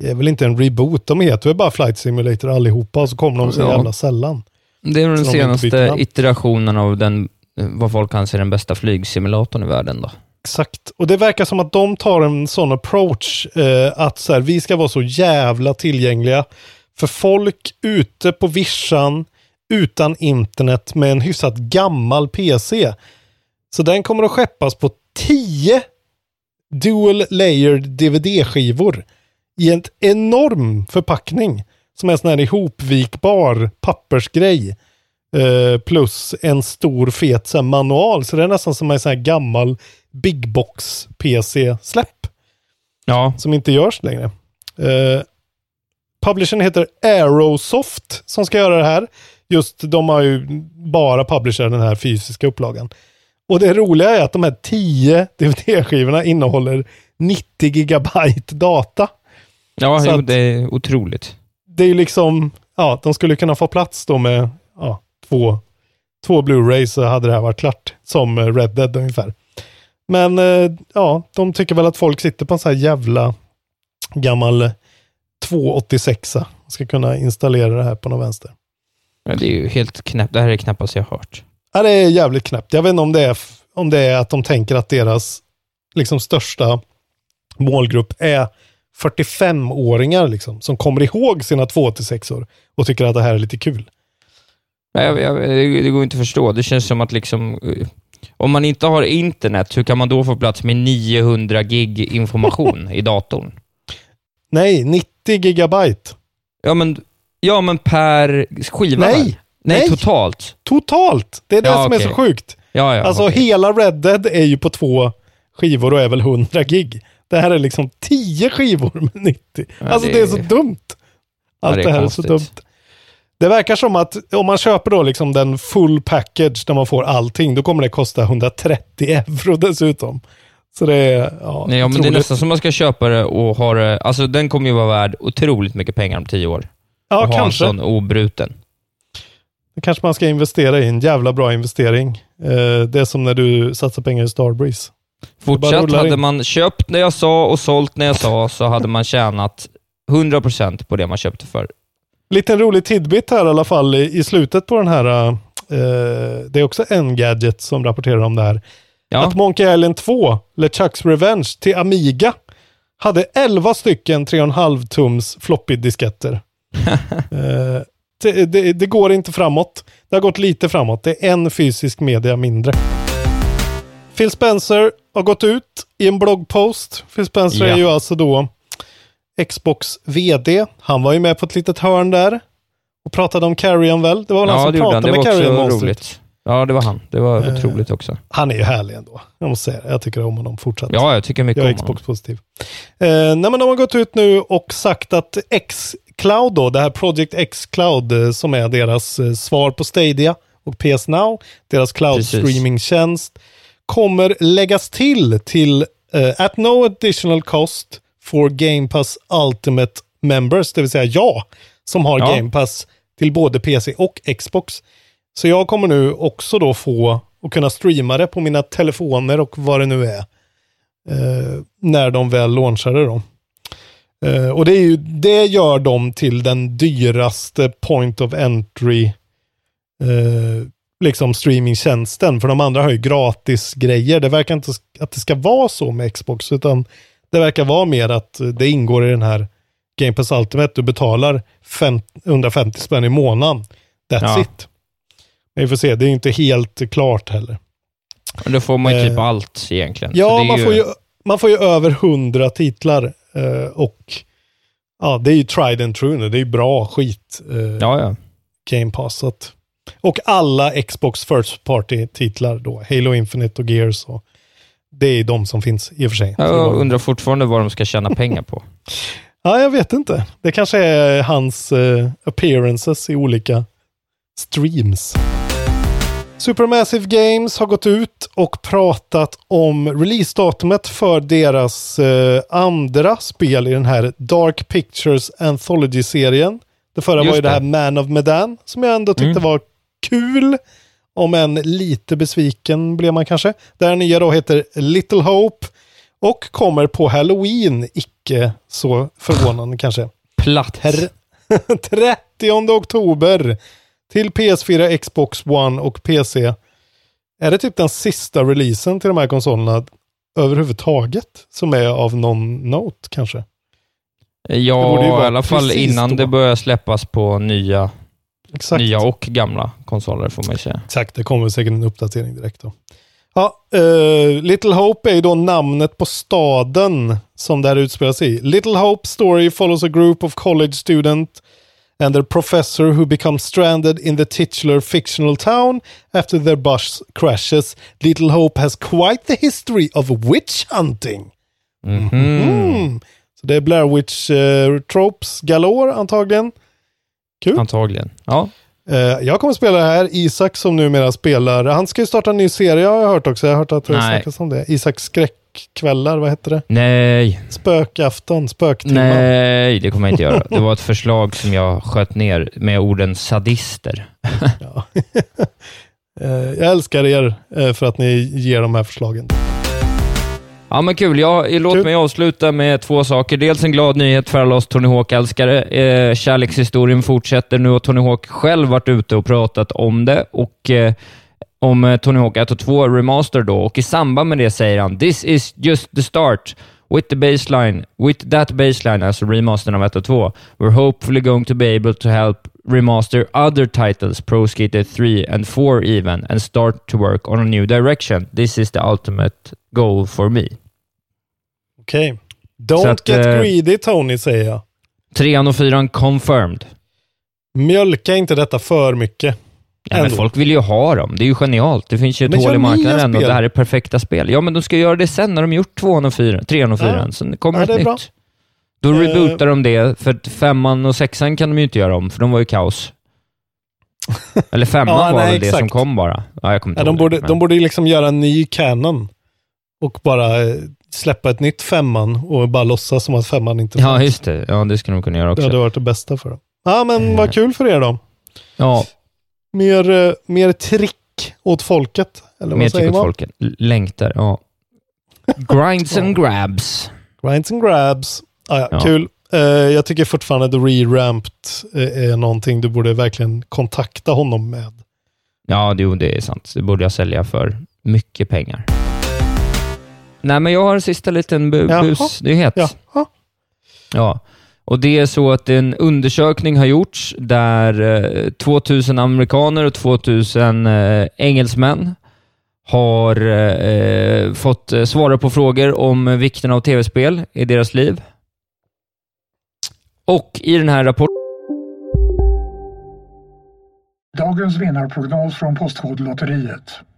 [SPEAKER 4] Det är väl inte en reboot, de heter väl bara Flight Simulator allihopa och så kommer de så
[SPEAKER 5] Ja.
[SPEAKER 4] jävla sällan.
[SPEAKER 5] Det är den senaste iterationen av den, vad folk anser den bästa flygsimulatorn i världen då.
[SPEAKER 4] Exakt. Och det verkar som att de tar en sån approach eh, att så här, vi ska vara så jävla tillgängliga för folk ute på vischan utan internet med en hyfsat gammal PC. Så den kommer att skeppas på 10 dual layered DVD-skivor i en enorm förpackning som är en sån här ihopvikbar pappersgrej. Eh, plus en stor fet så här, manual. Så det är nästan som en sån här gammal big box PC-släpp
[SPEAKER 5] Ja,
[SPEAKER 4] som inte görs längre. Eh, publishern heter Aerosoft som ska göra det här. Just de har ju bara publicerat den här fysiska upplagan. Och det roliga är att de här 10 DVD-skivorna innehåller 90 gigabyte data.
[SPEAKER 5] ja jo, det är otroligt.
[SPEAKER 4] Det är ju liksom, ja, de skulle kunna få plats då med ja, två, två Blu-rays så hade det här varit klart. Som Red Dead ungefär. Men eh, ja, de tycker väl att folk sitter på en sån här jävla gammal 286 ska kunna installera det här på någon vänster.
[SPEAKER 5] Ja, det är ju helt knäppt. Det här är knappast jag har hört.
[SPEAKER 4] Ja, det är jävligt knäppt. Jag vet inte om det är, om det är att de tänker att deras liksom största målgrupp är 45-åringar liksom, som kommer ihåg sina 286or och tycker att det här är lite kul.
[SPEAKER 5] Nej, jag, jag, det det går inte att förstå. Det känns som att liksom, eh, om man inte har internet, hur kan man då få plats med 900 gig information i datorn?
[SPEAKER 4] Nej, 90 gigabyte.
[SPEAKER 5] Ja, men, ja, men per skiva?
[SPEAKER 4] Nej,
[SPEAKER 5] väl? Nej,
[SPEAKER 4] nej.
[SPEAKER 5] totalt.
[SPEAKER 4] Totalt! Det är det
[SPEAKER 5] Ja,
[SPEAKER 4] som är
[SPEAKER 5] okej.
[SPEAKER 4] så sjukt.
[SPEAKER 5] Ja, ja,
[SPEAKER 4] alltså
[SPEAKER 5] okej.
[SPEAKER 4] hela Red Dead är ju på två skivor och är väl 100 gig. Det här är liksom 10 skivor med 90.
[SPEAKER 5] Ja,
[SPEAKER 4] alltså det
[SPEAKER 5] det
[SPEAKER 4] är
[SPEAKER 5] är-
[SPEAKER 4] så dumt. Allt
[SPEAKER 5] det
[SPEAKER 4] det,
[SPEAKER 5] är
[SPEAKER 4] här är så
[SPEAKER 5] konstigt.
[SPEAKER 4] dumt. Det verkar som att om man köper då liksom den full package där man får allting, då kommer det kosta 130 euro dessutom. Så det är, ja,
[SPEAKER 5] Nej, ja, men det är nästan som man ska köpa det och ha det... Alltså den kommer ju vara värd otroligt mycket pengar om tio år.
[SPEAKER 4] Ja,
[SPEAKER 5] ha
[SPEAKER 4] kanske.
[SPEAKER 5] en sån obruten.
[SPEAKER 4] Det kanske man ska investera i. En jävla bra investering. Eh, det är som när du satsar pengar i Starbreeze.
[SPEAKER 5] Fortsatt, hade
[SPEAKER 4] in.
[SPEAKER 5] man köpt när jag sa och sålt när jag sa, så hade man tjänat 100% på det man köpte för.
[SPEAKER 4] Liten rolig tidbit här i alla fall i, i slutet på den här. eh, det är också en gadget som rapporterar om det här.
[SPEAKER 5] Ja,
[SPEAKER 4] Att Monkey Island 2, LeChucks Revenge, till Amiga hade 11 stycken 3,5 tums floppy-disketter. Eh, det, det, det går inte framåt. Det har gått lite framåt. Det är en fysisk media mindre. Phil Spencer har gått ut i en bloggpost. Phil Spencer
[SPEAKER 5] Ja.
[SPEAKER 4] är ju alltså då Xbox VD. Han var ju med på ett litet hörn där och pratade om Carrion väl? Det var väl han
[SPEAKER 5] ja
[SPEAKER 4] som
[SPEAKER 5] han.
[SPEAKER 4] pratade
[SPEAKER 5] Det var
[SPEAKER 4] med Carrion Monster.
[SPEAKER 5] roligt. Ja, det var han. Det var
[SPEAKER 4] Eh,
[SPEAKER 5] otroligt också.
[SPEAKER 4] Han är ju härlig ändå. Jag måste säga det. Jag tycker om honom fortsatt.
[SPEAKER 5] Ja, jag tycker mycket
[SPEAKER 4] Jag är
[SPEAKER 5] om honom.
[SPEAKER 4] Xbox-positiv. Eh, nej, men de har gått ut nu och sagt att X-Cloud, då, det här Project X-Cloud, eh, som är deras eh, svar på Stadia och PS Now, deras cloud streaming-tjänst, kommer läggas till till eh, at no additional cost for Game Pass Ultimate Members, det vill säga jag, som har
[SPEAKER 5] Ja.
[SPEAKER 4] Game Pass till både PC och Xbox. Så jag kommer nu också då få och kunna streama det på mina telefoner och vad det nu är eh, när de väl launchade då. Eh, och det, är ju, det gör dem till den dyraste point of entry eh, liksom streamingtjänsten. För de andra har ju gratis grejer. Det verkar inte att det ska vara så med Xbox, utan det verkar vara mer att det ingår i den här Game Pass Ultimate. Du betalar fem, 150 spänn i månaden. That's
[SPEAKER 5] Ja.
[SPEAKER 4] it. Men vi får se, det är inte helt klart heller.
[SPEAKER 5] Men då får man ju typ
[SPEAKER 4] Eh,
[SPEAKER 5] allt egentligen.
[SPEAKER 4] Ja, man, får ju, man får ju över hundra titlar. Eh, och ja, det är ju tried and true nu. Det är ju bra skit. eh,
[SPEAKER 5] Ja, ja.
[SPEAKER 4] Game Pass. Att, och alla Xbox First Party-titlar då. Halo Infinite och Gears. Och, det är de som finns i och för sig.
[SPEAKER 5] Jag undrar fortfarande vad de ska tjäna pengar på.
[SPEAKER 4] Ja, jag vet inte. Det kanske är hans eh, appearances i olika streams. Supermassive Games har gått ut och pratat om releasedatumet för deras eh, andra spel i den här Dark Pictures Anthology-serien. Det förra
[SPEAKER 5] Just
[SPEAKER 4] var ju det.
[SPEAKER 5] det.
[SPEAKER 4] här Man of Medan som jag ändå tyckte
[SPEAKER 5] Mm.
[SPEAKER 4] var kul. Om än lite besviken blev man kanske. Det här nya då heter Little Hope och kommer på Halloween. Icke så förvånande kanske.
[SPEAKER 5] Platt.
[SPEAKER 4] Her- 30 oktober till PS4, Xbox One och PC. Är det typ den sista releasen till de här konsolerna överhuvudtaget som är av någon note kanske? Ju
[SPEAKER 5] Ja, i alla fall innan
[SPEAKER 4] då.
[SPEAKER 5] det börjar släppas på nya,
[SPEAKER 4] Exakt.
[SPEAKER 5] nya och gamla konsoler, får man ju säga.
[SPEAKER 4] Exakt, det kommer säkert en uppdatering direkt då. Ja, eh, Little Hope är ju då namnet på staden som det här utspelar sig i. Little Hope story follows a group of college student and their professor who becomes stranded in the titular fictional town after their bus crashes. Little Hope has quite the history of witch hunting.
[SPEAKER 5] Mhm.
[SPEAKER 4] Mm. Så det är Blair Witch eh, tropes galore antagligen. Kul.
[SPEAKER 5] Antagligen. Ja.
[SPEAKER 4] Eh, jag kommer spela det här. Isak som numera spelar, han ska ju starta en ny serie har jag hört också. Jag har hört att det snackas om det. Isaks skräckkvällar, vad heter det?
[SPEAKER 5] Nej,
[SPEAKER 4] Spökafton, spöktimman.
[SPEAKER 5] nej, det kommer jag inte göra. Det var ett förslag som jag sköt ner med orden sadister.
[SPEAKER 4] Ja. Eh, jag älskar er eh, för att ni ger de här förslagen.
[SPEAKER 5] Ja, men kul. Jag, låt
[SPEAKER 4] Kul.
[SPEAKER 5] mig avsluta med två saker. Dels en glad nyhet för alla oss Tony Hawk-älskare. Eh, kärlekshistorien fortsätter. Nu har Tony Hawk själv varit ute och pratat om det och eh, om eh, Tony Hawk 1 och 2 Remaster då och i samband med det säger han “This is just the start. With the baseline, with that baseline, alltså remastern av 1 och 2, we're hopefully going to be able to help remaster other titles, Pro Skater 3 and 4 even, and start to work on a new direction. This is the ultimate goal for me.”
[SPEAKER 4] Okej.
[SPEAKER 5] Så
[SPEAKER 4] Don't
[SPEAKER 5] att,
[SPEAKER 4] get
[SPEAKER 5] eh,
[SPEAKER 4] greedy Tony, säger jag.
[SPEAKER 5] Trean och fyran confirmed.
[SPEAKER 4] Mjölka inte detta för mycket.
[SPEAKER 5] Ja, men folk vill ju ha dem. Det är ju genialt. Det finns ju ett
[SPEAKER 4] Men
[SPEAKER 5] hål i marknaden och det här är perfekta spel. Ja, men de ska göra det sen när de gjort tvåan och fyran, trean och
[SPEAKER 4] Ja.
[SPEAKER 5] fyran. Sen kommer
[SPEAKER 4] Ja,
[SPEAKER 5] ett
[SPEAKER 4] det
[SPEAKER 5] nytt.
[SPEAKER 4] bra.
[SPEAKER 5] Då
[SPEAKER 4] Eh.
[SPEAKER 5] rebootar de det, för femman och sexan kan de ju inte göra om, för de var ju kaos. Eller femman
[SPEAKER 4] Ja,
[SPEAKER 5] var
[SPEAKER 4] nej,
[SPEAKER 5] väl det
[SPEAKER 4] exakt.
[SPEAKER 5] som kom bara. Ja, jag kommer inte
[SPEAKER 4] Ja, de, borde,
[SPEAKER 5] det, men-
[SPEAKER 4] de borde liksom göra en ny Canon och bara eh, släppa ett nytt femman och bara låtsas som att femman inte
[SPEAKER 5] Ja,
[SPEAKER 4] fanns.
[SPEAKER 5] just det. Ja, det skulle de kunna göra
[SPEAKER 4] Det
[SPEAKER 5] också.
[SPEAKER 4] hade varit det bästa för dem. Ja, men
[SPEAKER 5] Eh.
[SPEAKER 4] vad kul för er då.
[SPEAKER 5] Ja,
[SPEAKER 4] Mer, eh, mer trick åt folket. Eller
[SPEAKER 5] mer typ åt folket. Längtar, ja. Grinds and grabs.
[SPEAKER 4] Grinds and grabs. Ah, ja,
[SPEAKER 5] Ja.
[SPEAKER 4] Kul. Eh, jag tycker fortfarande att re-ramped är någonting du borde verkligen kontakta honom med.
[SPEAKER 5] Ja, jo, det är sant. Det borde jag sälja för mycket pengar. Nej, men jag har en sista liten bu-
[SPEAKER 4] Jaha.
[SPEAKER 5] busnyhet.
[SPEAKER 4] Ja. Ja.
[SPEAKER 5] Ja, och det är så att en undersökning har gjorts där eh, 2000 amerikaner och 2000 eh, engelsmän har eh, fått eh, svara på frågor om vikten av tv-spel i deras liv. Och i den här rapporten
[SPEAKER 6] Dagens vinnarprognos från Postkodlotteriet.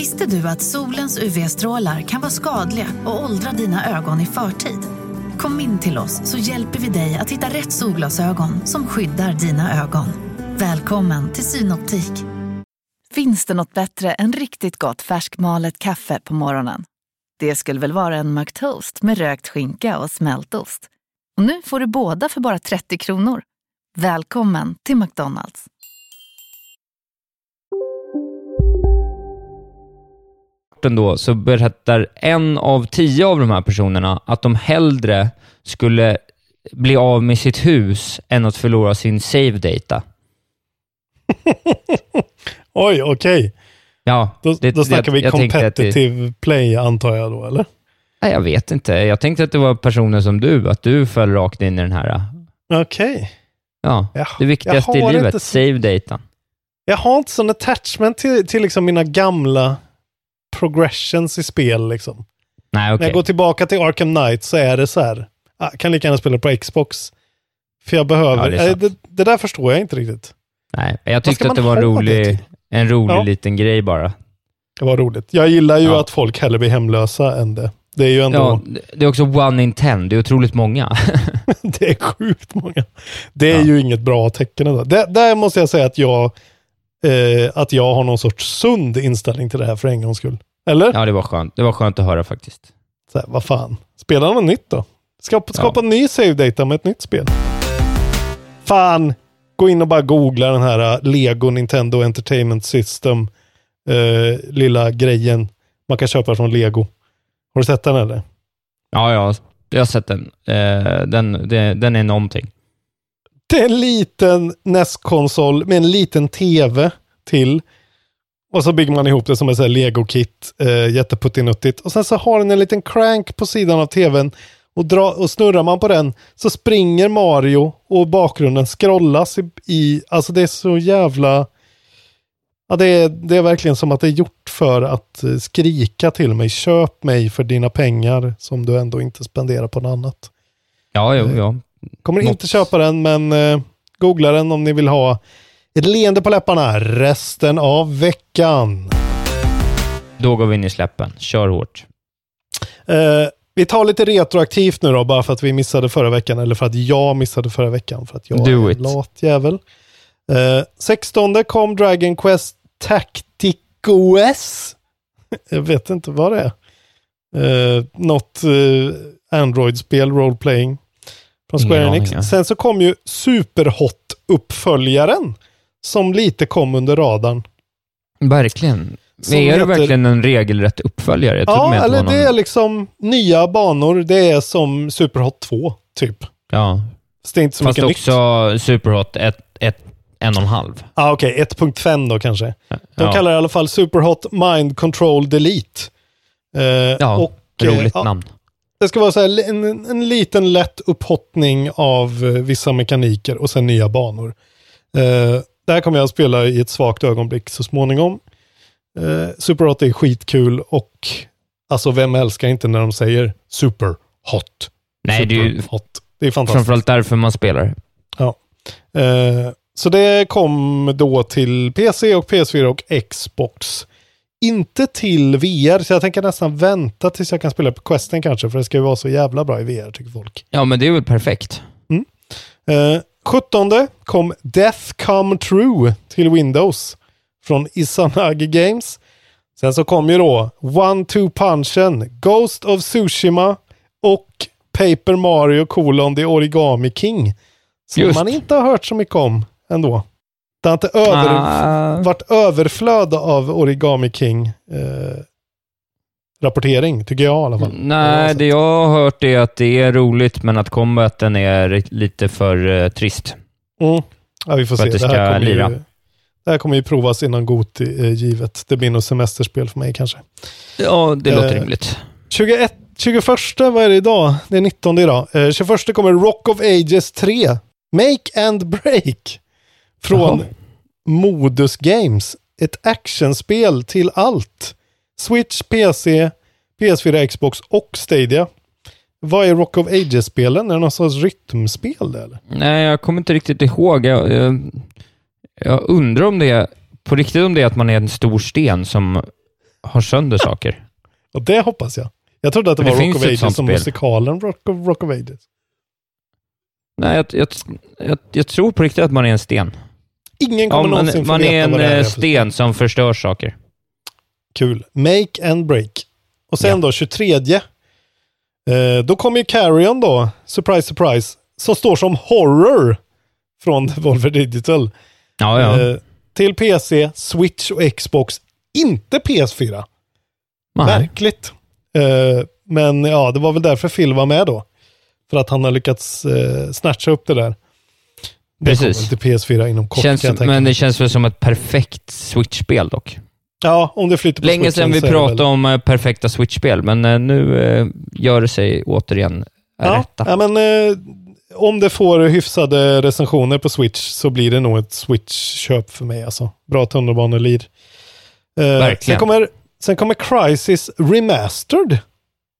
[SPEAKER 7] Visste du att solens UV-strålar kan vara skadliga och åldra dina ögon i förtid? Kom in till oss så hjälper vi dig att hitta rätt solglasögon som skyddar dina ögon. Välkommen till Synoptik.
[SPEAKER 8] Finns det något bättre än riktigt gott färskmalet kaffe på morgonen? Det skulle väl vara en McToast med rökt skinka och smältost. Och nu får du båda för bara 30 kronor. Välkommen till McDonalds.
[SPEAKER 5] Då så berättar en av tio av de här personerna att de hellre skulle bli av med sitt hus än att förlora sin save data.
[SPEAKER 4] Oj, okej.
[SPEAKER 5] Ja,
[SPEAKER 4] Då,
[SPEAKER 5] det-
[SPEAKER 4] då snackar
[SPEAKER 5] jag-
[SPEAKER 4] vi
[SPEAKER 5] att det-
[SPEAKER 4] competitive play antar jag då, eller?
[SPEAKER 5] Nej, jag vet inte. Jag tänkte att det var personer som du, att du föll rakt in i den här.
[SPEAKER 4] Okej.
[SPEAKER 5] Ja,
[SPEAKER 4] Jag-
[SPEAKER 5] det viktigaste i livet,
[SPEAKER 4] inte
[SPEAKER 5] save data.
[SPEAKER 4] Jag har inte sån attachment till, till liksom mina gamla progressions i spel. Liksom.
[SPEAKER 5] Nej,
[SPEAKER 4] När
[SPEAKER 5] okej.
[SPEAKER 4] jag går tillbaka till Arkham Knight så är det så här. Jag kan lika gärna spela på Xbox. För jag behöver...
[SPEAKER 5] Ja, det är
[SPEAKER 4] det, det, där förstår jag inte riktigt.
[SPEAKER 5] Nej, jag tyckte att det var en rolig, en rolig
[SPEAKER 4] Ja.
[SPEAKER 5] liten grej bara.
[SPEAKER 4] Det var roligt. Jag gillar ju
[SPEAKER 5] Ja.
[SPEAKER 4] att folk hellre blir hemlösa än det. Det är ju ändå...
[SPEAKER 5] Ja, det är också one in ten. Det är otroligt många.
[SPEAKER 4] det är sjukt många. Det är
[SPEAKER 5] Ja.
[SPEAKER 4] ju inget bra tecken. ändå. Det, där måste jag säga att jag, eh, att jag har någon sorts sund inställning till det här för en gångs skull. Eller?
[SPEAKER 5] ja, det var skönt. Det var skönt att höra faktiskt.
[SPEAKER 4] Så här, vad fan. Spela något nytt då. Skapa, skapa ny save data med ett nytt spel. Fan. Gå in och bara googla den här uh, Lego Nintendo Entertainment System. Uh, lilla grejen man kan köpa från Lego. Har du sett den eller?
[SPEAKER 5] Ja, ja. Jag har sett den. Eh, den, det, den är någonting.
[SPEAKER 4] Det är en liten NES-konsol med en liten tv till. Och så bygger man ihop det som här Lego-kit. Eh, jätteputtinuttigt. Och sen så har den en liten crank på sidan av tvn. Och, dra, och snurrar man på den så springer Mario och bakgrunden scrollas i, i alltså det är så jävla... Ja, det är, det är verkligen som att det är gjort för att eh, skrika till mig. Köp mig för dina pengar som du ändå inte spenderar på något annat.
[SPEAKER 5] Ja, jo, ja.
[SPEAKER 4] Kommer
[SPEAKER 5] Något-
[SPEAKER 4] inte köpa den, men eh, googla den om ni vill ha ett leende på läpparna resten av veckan.
[SPEAKER 5] Då går vi in i släppen. Kör hårt.
[SPEAKER 4] Eh, vi tar lite retroaktivt nu då, bara för att vi missade förra veckan, eller för att jag missade förra veckan, för att jag
[SPEAKER 5] Do
[SPEAKER 4] är en lat jävel. Eh, 16 kom Dragon Quest Tacticos. jag vet inte vad det är. Eh, något eh, Android-spel, role-playing. Från
[SPEAKER 5] Ingen
[SPEAKER 4] Square
[SPEAKER 5] aning,
[SPEAKER 4] Enix.
[SPEAKER 5] ja.
[SPEAKER 4] Sen så kom ju Superhot-uppföljaren. Som lite kom under radarn.
[SPEAKER 5] Verkligen.
[SPEAKER 4] Som
[SPEAKER 5] är det
[SPEAKER 4] heter-
[SPEAKER 5] verkligen en regelrätt uppföljare? Jag
[SPEAKER 4] Ja, eller
[SPEAKER 5] var någon...
[SPEAKER 4] det är liksom nya banor. Det är som Superhot 2, typ.
[SPEAKER 5] Ja.
[SPEAKER 4] Så det är inte så
[SPEAKER 5] Fast
[SPEAKER 4] mycket
[SPEAKER 5] också
[SPEAKER 4] nytt.
[SPEAKER 5] Superhot 1, 1, en och en halv.
[SPEAKER 4] Ah, Okej, 1.5 då kanske. De
[SPEAKER 5] Ja.
[SPEAKER 4] kallar det i alla fall Superhot Mind Control Delete. Eh,
[SPEAKER 5] Ja,
[SPEAKER 4] och, eh,
[SPEAKER 5] roligt
[SPEAKER 4] ja,
[SPEAKER 5] namn.
[SPEAKER 4] Det ska vara så här, en, en liten lätt upphottning av eh, vissa mekaniker och sen nya banor. Eh, det här kommer jag att spela i ett svagt ögonblick så småningom. Eh, Super Hot är skitkul och alltså vem älskar inte när de säger Super Hot?
[SPEAKER 5] Nej, det är ju
[SPEAKER 4] Super Hot. Det är fantastiskt.
[SPEAKER 5] framförallt därför man spelar.
[SPEAKER 4] Ja. Eh, så det kom då till PC och PS4 och Xbox. Inte till VR, så jag tänker nästan vänta tills jag kan spela på Questen kanske, för det ska ju vara så jävla bra i VR tycker folk.
[SPEAKER 5] Ja, men det är väl perfekt.
[SPEAKER 4] Eh, 17 kom Death Come True till Windows från Izanagi Games. Sen så kom ju då One-Two Punchen, Ghost of Tsushima och Paper Mario colon The Origami King. Som
[SPEAKER 5] Just.
[SPEAKER 4] man inte har hört så mycket om ändå. Det har inte över,
[SPEAKER 5] Ah.
[SPEAKER 4] varit överflöd av Origami King eh, rapportering, tycker jag i alla fall.
[SPEAKER 5] Nej, det jag har hört är att det är roligt, men att combaten är lite för eh, trist.
[SPEAKER 4] Mm. Ja, vi får
[SPEAKER 5] För
[SPEAKER 4] se.
[SPEAKER 5] att det
[SPEAKER 4] det, här
[SPEAKER 5] ska
[SPEAKER 4] kommer
[SPEAKER 5] lira.
[SPEAKER 4] ju, det här kommer ju provas innan GOT eh, givet. Det blir nog semesterspel för mig kanske.
[SPEAKER 5] Ja, det låter
[SPEAKER 4] Eh,
[SPEAKER 5] rimligt.
[SPEAKER 4] 21, 21, vad är det idag? Det är 19 idag. Eh, 21 kommer Rock of Ages 3. Make and Break. Från
[SPEAKER 5] Jaha.
[SPEAKER 4] Modus Games. Ett actionspel till allt. Switch, PC, PS4, Xbox och Stadia. Vad är Rock of Ages-spelen? Är det någon sorts rytmspel eller?
[SPEAKER 5] Nej, jag kommer inte riktigt ihåg. Jag, jag, jag undrar om det är på riktigt om det är att man är en stor sten som har sönder saker.
[SPEAKER 4] Och det hoppas jag. Jag trodde att det,
[SPEAKER 5] det
[SPEAKER 4] var Rock of Ages som
[SPEAKER 5] spel.
[SPEAKER 4] musikalen Rock of, Rock of Ages.
[SPEAKER 5] Nej, jag, jag, jag, jag tror på riktigt att man är en sten.
[SPEAKER 4] Ingen
[SPEAKER 5] Ja,
[SPEAKER 4] kommer
[SPEAKER 5] man,
[SPEAKER 4] någonsin
[SPEAKER 5] man är en eh,
[SPEAKER 4] är
[SPEAKER 5] sten som förstör saker.
[SPEAKER 4] Kul. Make and break. Och sen då 23. Eh, då kommer ju Carrion då, surprise surprise, som står som horror från Volver Digital.
[SPEAKER 5] Ja, ja.
[SPEAKER 4] Eh, till PC, Switch och Xbox. Inte PS4.
[SPEAKER 5] Nej.
[SPEAKER 4] Märkligt. Eh, men ja, det var väl därför Phil var med då. För att han har lyckats eh, snatcha upp det där. Det
[SPEAKER 5] Precis.
[SPEAKER 4] kommer till PS4 inom kort
[SPEAKER 5] Känns,
[SPEAKER 4] kan jag tänka
[SPEAKER 5] men det känns väl som ett perfekt Switch-spel dock.
[SPEAKER 4] Ja, om det flyter på
[SPEAKER 5] Länge
[SPEAKER 4] Switchen
[SPEAKER 5] sedan vi pratade om eh, perfekta Switch-spel, men eh, nu eh, gör det sig återigen
[SPEAKER 4] Ja,
[SPEAKER 5] rätta.
[SPEAKER 4] ja men om det får hyfsade recensioner på Switch så blir det nog ett Switch-köp för mig. Alltså. Bra tunnelbanelir. Eh,
[SPEAKER 5] Verkligen.
[SPEAKER 4] sen, kommer, sen kommer Crisis Remastered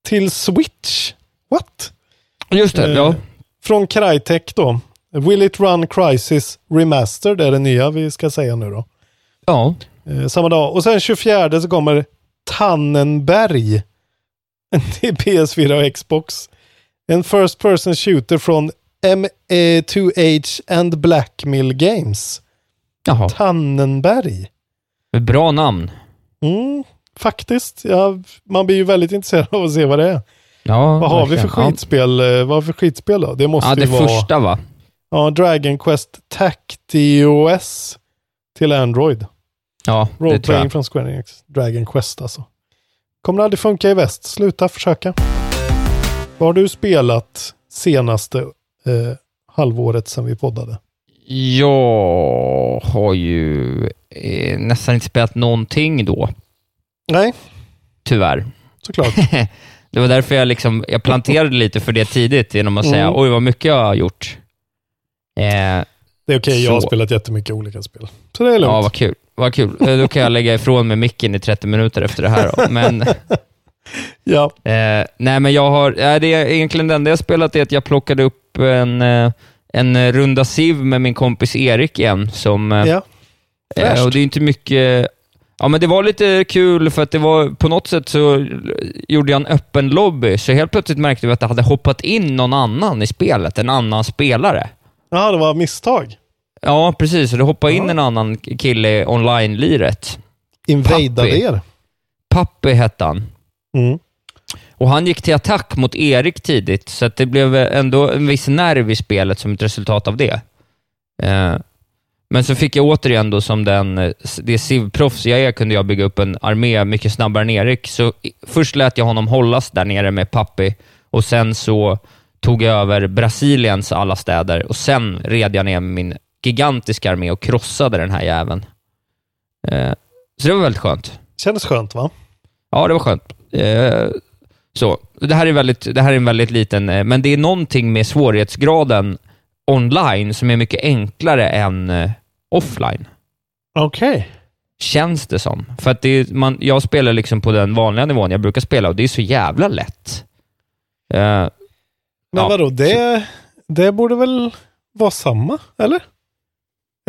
[SPEAKER 4] till Switch. What?
[SPEAKER 5] Just det, ja.
[SPEAKER 4] Från Crytek då. Will it run Crisis Remastered är det nya vi ska säga nu då.
[SPEAKER 5] Ja.
[SPEAKER 4] Eh, samma dag. Och sen 24 så kommer Tannenberg. till PS4 och Xbox. En first person shooter från M2H and Blackmill Games.
[SPEAKER 5] Jaha.
[SPEAKER 4] Tannenberg.
[SPEAKER 5] Bra namn.
[SPEAKER 4] Mm, faktiskt. Ja, man blir ju väldigt intresserad av att se vad det är.
[SPEAKER 5] Ja,
[SPEAKER 4] vad har vi för
[SPEAKER 5] verkligen.
[SPEAKER 4] skitspel? eh, Vad för skitspel då? Det måste
[SPEAKER 5] Ja, det
[SPEAKER 4] ju vara...
[SPEAKER 5] första va?
[SPEAKER 4] Ja, Dragon Quest Tactios till Android.
[SPEAKER 5] Ja, det tror jag.
[SPEAKER 4] från Square Enix. Dragon Quest alltså. Kommer aldrig funka i väst. Sluta försöka. Vad har du spelat senaste eh, halvåret sedan vi poddade?
[SPEAKER 5] Jag har ju eh, nästan inte spelat någonting då,
[SPEAKER 4] Nej,
[SPEAKER 5] tyvärr.
[SPEAKER 4] såklart.
[SPEAKER 5] det var därför jag, liksom, jag planterade lite för det tidigt genom att säga
[SPEAKER 4] Mm.
[SPEAKER 5] oj vad mycket jag har gjort. Eh,
[SPEAKER 4] Det är okej, jag har spelat jättemycket olika spel. Så det är lugnt.
[SPEAKER 5] ja, vad kul. Vad kul. Eh, Då kan jag lägga ifrån mig micken i 30 minuter efter det här. Då. Men,
[SPEAKER 4] Ja,
[SPEAKER 5] eh, nej, men jag har, eh, det är egentligen det enda jag spelat är att jag plockade upp en, eh, en runda Civ med min kompis Erik igen. Som,
[SPEAKER 4] ja.
[SPEAKER 5] Eh, och det är inte mycket... Ja, men det var lite kul för att det var på något sätt så gjorde jag en öppen lobby, så helt plötsligt märkte vi att det hade hoppat in någon annan i spelet, en annan spelare.
[SPEAKER 4] Ja, det var misstag.
[SPEAKER 5] Ja, precis. Det hoppade in en annan kille online-liret.
[SPEAKER 4] Invadade
[SPEAKER 5] Pappi.
[SPEAKER 4] er.
[SPEAKER 5] Pappi hette han.
[SPEAKER 4] Mm.
[SPEAKER 5] Och han gick till attack mot Erik tidigt, så att det blev ändå en viss nerv i spelet som ett resultat av det. Eh, men så fick jag återigen då som den, eh, det civ-proffs jag är, kunde jag bygga upp en armé mycket snabbare än Erik. Så först lät jag honom hållas där nere med Pappi och sen så tog jag över Brasiliens alla städer och sen red jag ner min gigantiska armé och krossade den här jäveln. Eh, så det var väldigt skönt.
[SPEAKER 4] Kändes skönt va?
[SPEAKER 5] Ja, det var skönt. Eh, så. Det här är väldigt, det här är en väldigt liten, eh, men det är någonting med svårighetsgraden online som är mycket enklare än, eh, offline.
[SPEAKER 4] Okej.
[SPEAKER 5] Känns det som. För att det är, man, jag spelar liksom på den vanliga nivån jag brukar spela och det är så jävla lätt.
[SPEAKER 4] Men
[SPEAKER 5] Ja.
[SPEAKER 4] vadå, det, det borde väl vara samma, eller?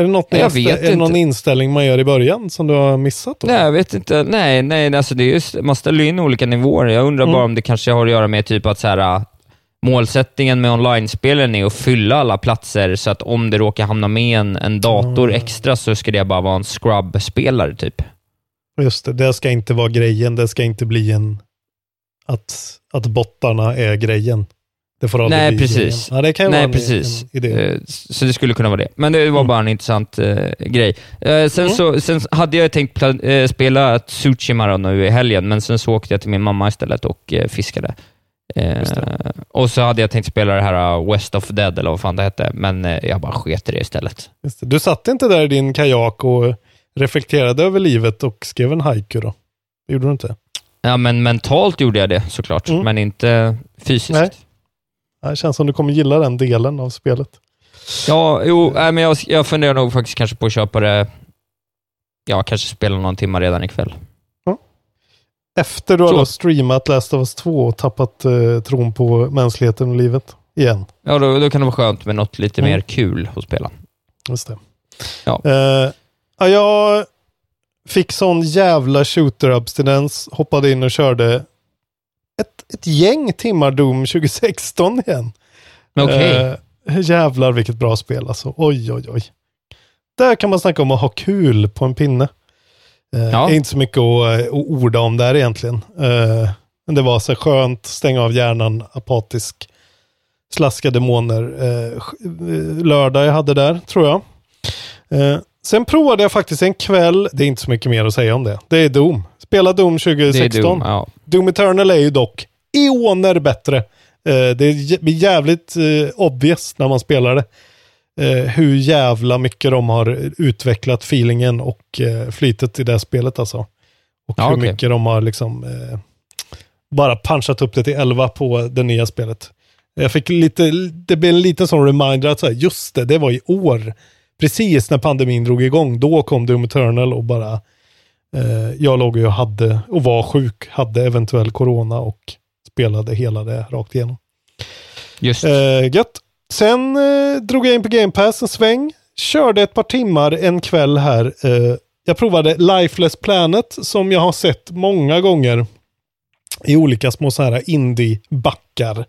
[SPEAKER 4] Är det, något
[SPEAKER 5] Jag vet
[SPEAKER 4] är det någon inställning man gör i början som du har missat? Då?
[SPEAKER 5] nej, jag vet inte. Nej, nej alltså det är just, man ställer in olika nivåer. Jag undrar
[SPEAKER 4] Mm.
[SPEAKER 5] bara om det kanske har att göra med typ att så här, äh, målsättningen med online-spelen är att fylla alla platser så att om det råkar hamna med en, en dator
[SPEAKER 4] Mm.
[SPEAKER 5] extra så ska det bara vara en scrub-spelare typ.
[SPEAKER 4] Just det, det ska inte vara grejen. Det ska inte bli en... Att, att bottarna är grejen. Det får aldrig
[SPEAKER 5] Nej,
[SPEAKER 4] bli
[SPEAKER 5] precis.
[SPEAKER 4] Ja, det kan ju
[SPEAKER 5] Nej,
[SPEAKER 4] vara
[SPEAKER 5] precis.
[SPEAKER 4] en idé.
[SPEAKER 5] Eh, Så det skulle kunna vara det. Men det var
[SPEAKER 4] Mm.
[SPEAKER 5] bara en intressant eh, grej. Eh, sen, så, sen hade jag tänkt eh, spela Tsushima nu i helgen, men sen så åkte jag till min mamma istället och fiskade. Och så hade jag tänkt spela det här uh, West of Dead, eller vad fan det hette, men jag bara sket i det istället.
[SPEAKER 4] Det. Du satt inte där i din kajak och reflekterade över livet och skrev en haiku då? Det gjorde du inte?
[SPEAKER 5] Ja, men mentalt gjorde jag det såklart,
[SPEAKER 4] Mm.
[SPEAKER 5] men inte fysiskt.
[SPEAKER 4] Nej. Det känns som du kommer gilla den delen av spelet.
[SPEAKER 5] Ja, jo, nej, men jag, jag funderar nog faktiskt kanske på att köpa det, ja, kanske spela någon timme redan ikväll.
[SPEAKER 4] Efter du har streamat Last of Us 2 och tappat eh, tron på mänskligheten och livet igen.
[SPEAKER 5] Ja, då, då kan det vara skönt med något lite
[SPEAKER 4] Mm.
[SPEAKER 5] mer kul att spela.
[SPEAKER 4] Just det.
[SPEAKER 5] Ja.
[SPEAKER 4] Eh, ja, jag fick sån jävla shooter-abstinens, hoppade in och körde ett, gäng timmar Doom 2016 igen.
[SPEAKER 5] Okej.
[SPEAKER 4] Eh, jävlar vilket bra spel alltså. Oj, oj, oj. Där kan man snacka om att ha kul på en pinne. Eh,
[SPEAKER 5] Ja.
[SPEAKER 4] Det är inte så mycket att, eh, att orda om där egentligen. Eh, men det var så skönt, stänga av hjärnan, apatisk, slaska demoner. Eh, eh, lördag jag hade där, tror jag. Eh, sen provade jag faktiskt en kväll, det är inte så mycket mer att säga om det. Det är Doom. Spela Doom
[SPEAKER 5] Det är
[SPEAKER 4] 2016.
[SPEAKER 5] Doom, ja.
[SPEAKER 4] Doom Eternal är ju dock eoner bättre. Eh, det blir jävligt eh, obvious när man spelar det. Eh, hur jävla mycket de har utvecklat feelingen och flytet i det spelet alltså. Och
[SPEAKER 5] Ja,
[SPEAKER 4] hur
[SPEAKER 5] okej.
[SPEAKER 4] mycket de har liksom bara punchat upp det till 11 på det nya spelet. Jag fick lite, det blev en liten sån reminder att så här, just det, det var i år. Precis när pandemin drog igång, då kom Doom Eternal och bara eh, jag låg ju och hade och var sjuk, hade eventuell corona och spelade hela det rakt igenom.
[SPEAKER 5] Just.
[SPEAKER 4] Eh, gött. Sen eh, drog jag in på Game Pass en sväng. Körde ett par timmar en kväll här. Eh, jag provade Lifeless Planet som jag har sett många gånger i olika små så här indie-backar.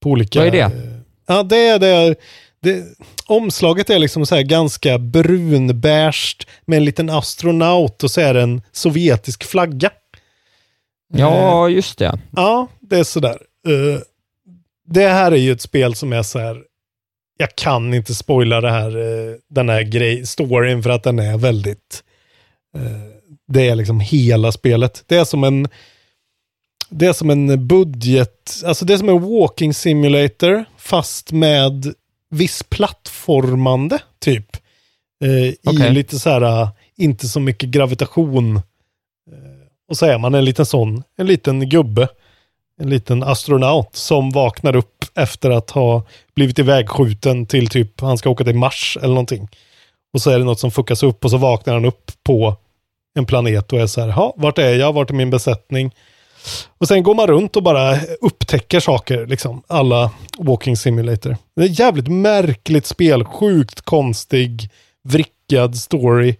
[SPEAKER 4] På olika,
[SPEAKER 5] Vad är det?
[SPEAKER 4] eh, ja, det är det. det omslaget är liksom så här ganska brunbärst med en liten astronaut och så är det en sovjetisk flagga.
[SPEAKER 5] Ja, just det.
[SPEAKER 4] Ja, det är sådär. Uh, det här är ju ett spel som är så här. Jag kan inte spoila det här, eh, den här grej, storyn för att den är väldigt... eh, det är liksom hela spelet. Det är som en... Det är som en budget, alltså det är som en walking simulator fast med viss plattformande typ. Eh,
[SPEAKER 5] Okej.
[SPEAKER 4] I lite så här, inte så mycket gravitation. Eh, och så är man en liten sån, en liten gubbe. En liten astronaut som vaknar upp efter att ha blivit ivägskjuten till typ, han ska åka till Mars eller någonting. Och så är det något som fuckas upp och så vaknar han upp på en planet och är så här, ja, vart är jag, vart är min besättning? Och sen går man runt och bara upptäcker saker, liksom. Alla Walking Simulator. Det är ett jävligt märkligt spel, sjukt konstig, vrickad story.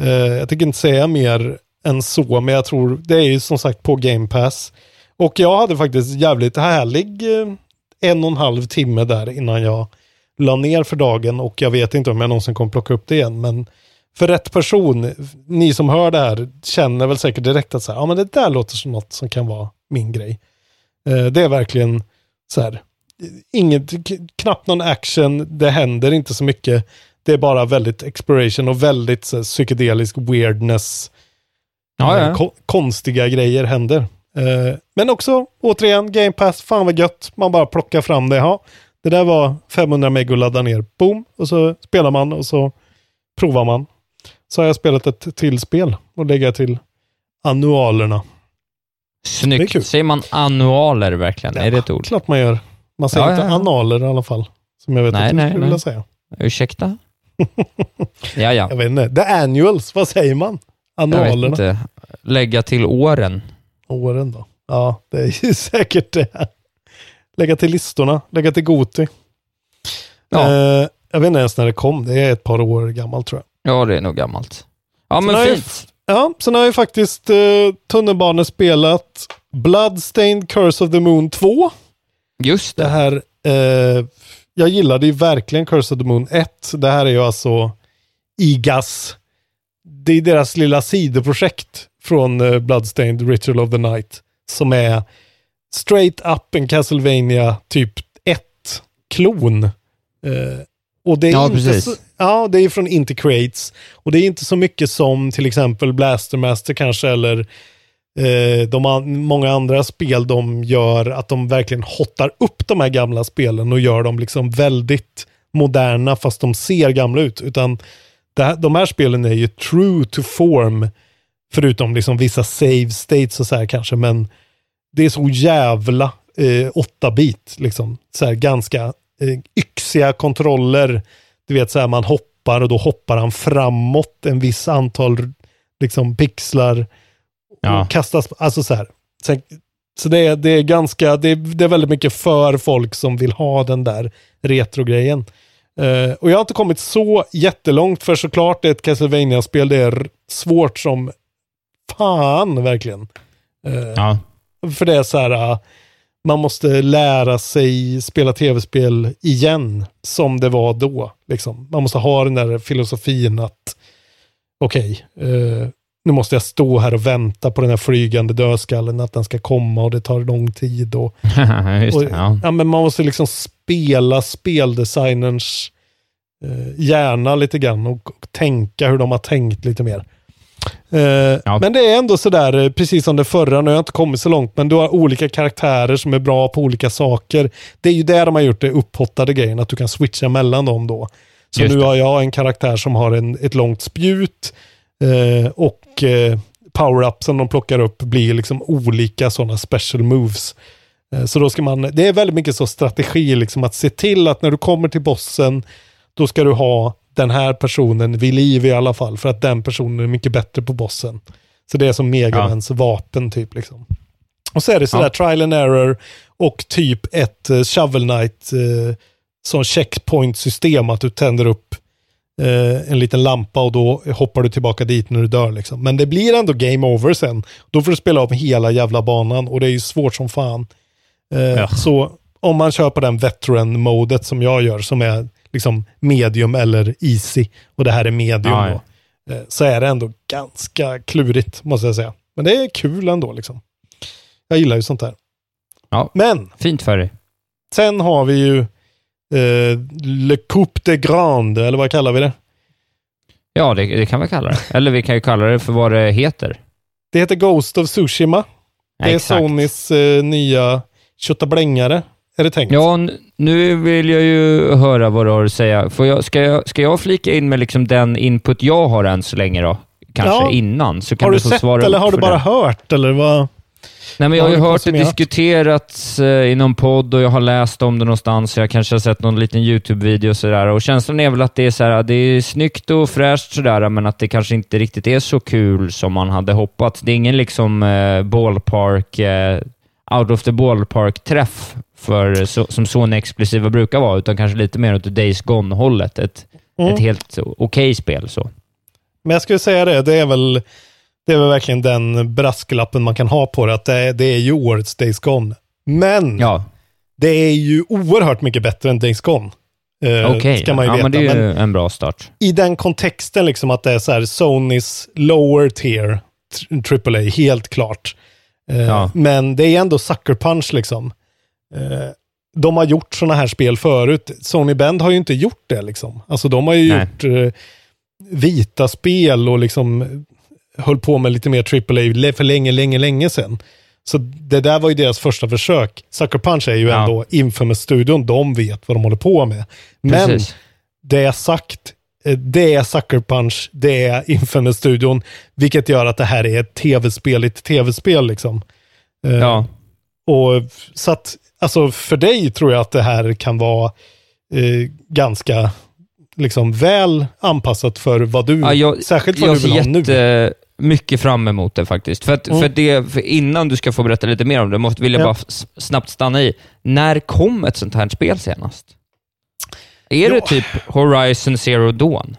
[SPEAKER 4] Uh, jag tänker inte säga mer än så, men jag tror det är ju som sagt på Game Pass. Och jag hade faktiskt jävligt härlig eh, en och en halv timme där innan jag la ner för dagen och jag vet inte om jag någonsin kommer plocka upp det igen, men för rätt person, ni som hör det här, känner väl säkert direkt att så här, ja men det där låter som något som kan vara min grej. Eh, det är verkligen så här, inget, knappt någon action, det händer inte så mycket. Det är bara väldigt exploration och väldigt så här, psykedelisk weirdness.
[SPEAKER 5] Ja, ja.
[SPEAKER 4] ko- konstiga grejer händer. Eh, men också, återigen, Game Pass, fan vad gött. Man bara plockar fram det. Ja, det där var 500 meg att ladda ner. Boom! Och så spelar man och så provar man. Så har jag spelat ett till spel och lägger till annualerna.
[SPEAKER 5] Snyggt. Säger man annualer verkligen? är det ett ord?
[SPEAKER 4] Klart man gör. Man säger
[SPEAKER 5] Ja,
[SPEAKER 4] inte
[SPEAKER 5] ja, ja.
[SPEAKER 4] analer i alla fall. Som jag vet
[SPEAKER 5] Nej,
[SPEAKER 4] att du
[SPEAKER 5] nej,
[SPEAKER 4] skulle
[SPEAKER 5] nej.
[SPEAKER 4] vilja säga.
[SPEAKER 5] Ursäkta? Ja, ja.
[SPEAKER 4] Jag vet inte. The annuals, vad säger man?
[SPEAKER 5] Jag vet
[SPEAKER 4] Annualerna.
[SPEAKER 5] inte. Lägga till åren.
[SPEAKER 4] Åren då. Ja, det är ju säkert det. Lägga till listorna, lägga till Goti.
[SPEAKER 5] Ja.
[SPEAKER 4] Eh, jag vet inte ens när det kom. Det är ett par år gammalt tror jag.
[SPEAKER 5] Ja, det är nog gammalt. Ja,
[SPEAKER 4] Sen
[SPEAKER 5] men
[SPEAKER 4] har jag-
[SPEAKER 5] fint.
[SPEAKER 4] Ja, sen har jag faktiskt eh, tunnelbanespelat Bloodstained Curse of the Moon 2.
[SPEAKER 5] Just
[SPEAKER 4] Det
[SPEAKER 5] det.
[SPEAKER 4] här, eh, jag gillade ju verkligen Curse of the Moon 1. Det här är ju alltså IGAS. Det är deras lilla sidoprojekt från eh, Bloodstained Ritual of the Night. Som är straight up en Castlevania typ 1-klon. Eh, och det är
[SPEAKER 5] Ja,
[SPEAKER 4] inte
[SPEAKER 5] precis.
[SPEAKER 4] så, Ja, det är från Intercrates. Och det är inte så mycket som till exempel Blastermaster kanske eller eh, de an- många andra spel de gör att de verkligen hottar upp de här gamla spelen och gör dem liksom väldigt moderna fast de ser gamla ut. Utan här, de här spelen är ju true to form förutom liksom vissa save states och så här kanske men det är så jävla eh, 8-bit liksom. Så här ganska eh, yxiga kontroller. Du vet så här man hoppar och då hoppar han framåt en viss antal liksom pixlar
[SPEAKER 5] Ja.
[SPEAKER 4] kastas, alltså så här. Sen, så det är, det är ganska, det är, det är väldigt mycket för folk som vill ha den där retrogrejen. Uh, och jag har inte kommit så jättelångt för såklart det är ett castlevania spel det är svårt som fan verkligen. Eh,
[SPEAKER 5] Ja.
[SPEAKER 4] För det är så här, uh, man måste lära sig spela tv-spel igen som det var då. Liksom. Man måste ha den där filosofin att okej, eh, nu måste jag stå här och vänta på den här flygande dödskallen, att den ska komma och det tar lång tid. Och,
[SPEAKER 5] Just
[SPEAKER 4] och,
[SPEAKER 5] det, ja.
[SPEAKER 4] ja, men man måste liksom spela speldesignerns eh, hjärna lite grann och, och tänka hur de har tänkt lite mer. Eh, Men det är ändå sådär, eh, precis som det förra, nu har jag inte kommit så långt, men du har olika karaktärer som är bra på olika saker. Det är ju där de har gjort det upphottade grejen, att du kan switcha mellan dem då. Så
[SPEAKER 5] Just
[SPEAKER 4] nu
[SPEAKER 5] det.
[SPEAKER 4] har jag en karaktär som har en, ett långt spjut eh, och eh, power-upsen de plockar upp blir liksom olika sådana special moves. Så då ska man, det är väldigt mycket så strategi, liksom att se till att när du kommer till bossen, då ska du ha den här personen vid liv i alla fall, för att den personen är mycket bättre på bossen. Så det är som Megamans vapen typ. Liksom. Och så är det sådär
[SPEAKER 5] Ja.
[SPEAKER 4] trial and error och typ ett uh, Shovel Knight uh, som checkpoint-system, att du tänder upp eh, en liten lampa och då hoppar du tillbaka dit när du dör. Liksom. Men det blir ändå game over sen. Då får du spela av hela jävla banan och det är ju svårt som fan. Eh,
[SPEAKER 5] Ja.
[SPEAKER 4] Så om man kör på den veteran-modet som jag gör, som är liksom medium eller easy, och det här är medium
[SPEAKER 5] Ja, ja.
[SPEAKER 4] då, eh, så är det ändå ganska klurigt, måste jag säga. Men det är kul ändå liksom. Jag gillar ju sånt där.
[SPEAKER 5] Ja.
[SPEAKER 4] Men
[SPEAKER 5] Fint för dig.
[SPEAKER 4] sen har vi ju eh, Le Coupe de Grande, eller vad kallar vi det?
[SPEAKER 5] Ja, det, det kan vi kalla det. Eller vi kan ju kalla det för vad det heter.
[SPEAKER 4] Det heter Ghost of Tsushima. Det är
[SPEAKER 5] Exakt.
[SPEAKER 4] Sonys eh, nya köttablängare, är det tänkt.
[SPEAKER 5] Ja, nu vill jag ju höra vad du har att säga. Får jag, ska, jag, ska jag flika in med liksom den input jag har än så länge då? Kanske
[SPEAKER 4] Ja.
[SPEAKER 5] innan, så kan
[SPEAKER 4] har du
[SPEAKER 5] få
[SPEAKER 4] sett eller har du bara
[SPEAKER 5] det.
[SPEAKER 4] hört? Eller vad?
[SPEAKER 5] Nej, men jag har ju
[SPEAKER 4] du
[SPEAKER 5] hört det diskuterats eh, i någon podd och jag har läst om det någonstans. Jag kanske har sett någon liten YouTube-video och sådär. Och känslan är väl att det är, så här, det är snyggt och fräscht sådär, men att det kanske inte riktigt är så kul som man hade hoppats. Det är ingen liksom eh, ballpark, eh, out of the ballpark-träff för, så, som Sony-exklusiva brukar vara, utan kanske lite mer åt Days Gone-hållet. Ett,
[SPEAKER 4] Mm.
[SPEAKER 5] ett helt okej spel. så.
[SPEAKER 4] Men jag skulle säga det, det är väl, det är väl verkligen den brasklappen man kan ha på det, att det, är- det är ju årets Days Gone. Men
[SPEAKER 5] Ja,
[SPEAKER 4] det är ju oerhört mycket bättre än Days Gone. Eh,
[SPEAKER 5] okej.
[SPEAKER 4] Ju
[SPEAKER 5] Ja, men det är ju
[SPEAKER 4] Men
[SPEAKER 5] en bra start.
[SPEAKER 4] i den kontexten, liksom att det är så här Sonys lower tier AAA, helt klart. Eh,
[SPEAKER 5] Ja.
[SPEAKER 4] Men det är ändå Sucker Punch liksom. Eh, de har gjort sådana här spel förut. Sony Bend har ju inte gjort det liksom. Alltså de har ju
[SPEAKER 5] Nej.
[SPEAKER 4] gjort eh, vita spel och liksom höll på med lite mer AAA för länge, länge, länge sedan. Så det där var ju deras första försök. Sucker Punch är ju
[SPEAKER 5] Ja.
[SPEAKER 4] ändå Infamous-studion, de vet vad de håller på med. Men
[SPEAKER 5] Precis.
[SPEAKER 4] det är sagt, eh, det är Sucker Punch, det är Infamous-studion, vilket gör att det här är ett tv-spel ett tv-spel liksom. Eh,
[SPEAKER 5] Ja.
[SPEAKER 4] Och så att, alltså för dig tror jag att det här kan vara eh, ganska liksom väl anpassat för vad du,
[SPEAKER 5] Ja, jag,
[SPEAKER 4] särskilt vad
[SPEAKER 5] jag
[SPEAKER 4] du vill ha
[SPEAKER 5] ser
[SPEAKER 4] nu.
[SPEAKER 5] jätte mycket fram emot det faktiskt. För, att,
[SPEAKER 4] Mm.
[SPEAKER 5] för, det, för innan du ska få berätta lite mer om det, måste, vill jag
[SPEAKER 4] Ja.
[SPEAKER 5] bara snabbt stanna i. När kom ett sånt här spel senast? Är det
[SPEAKER 4] Ja.
[SPEAKER 5] typ Horizon Zero Dawn?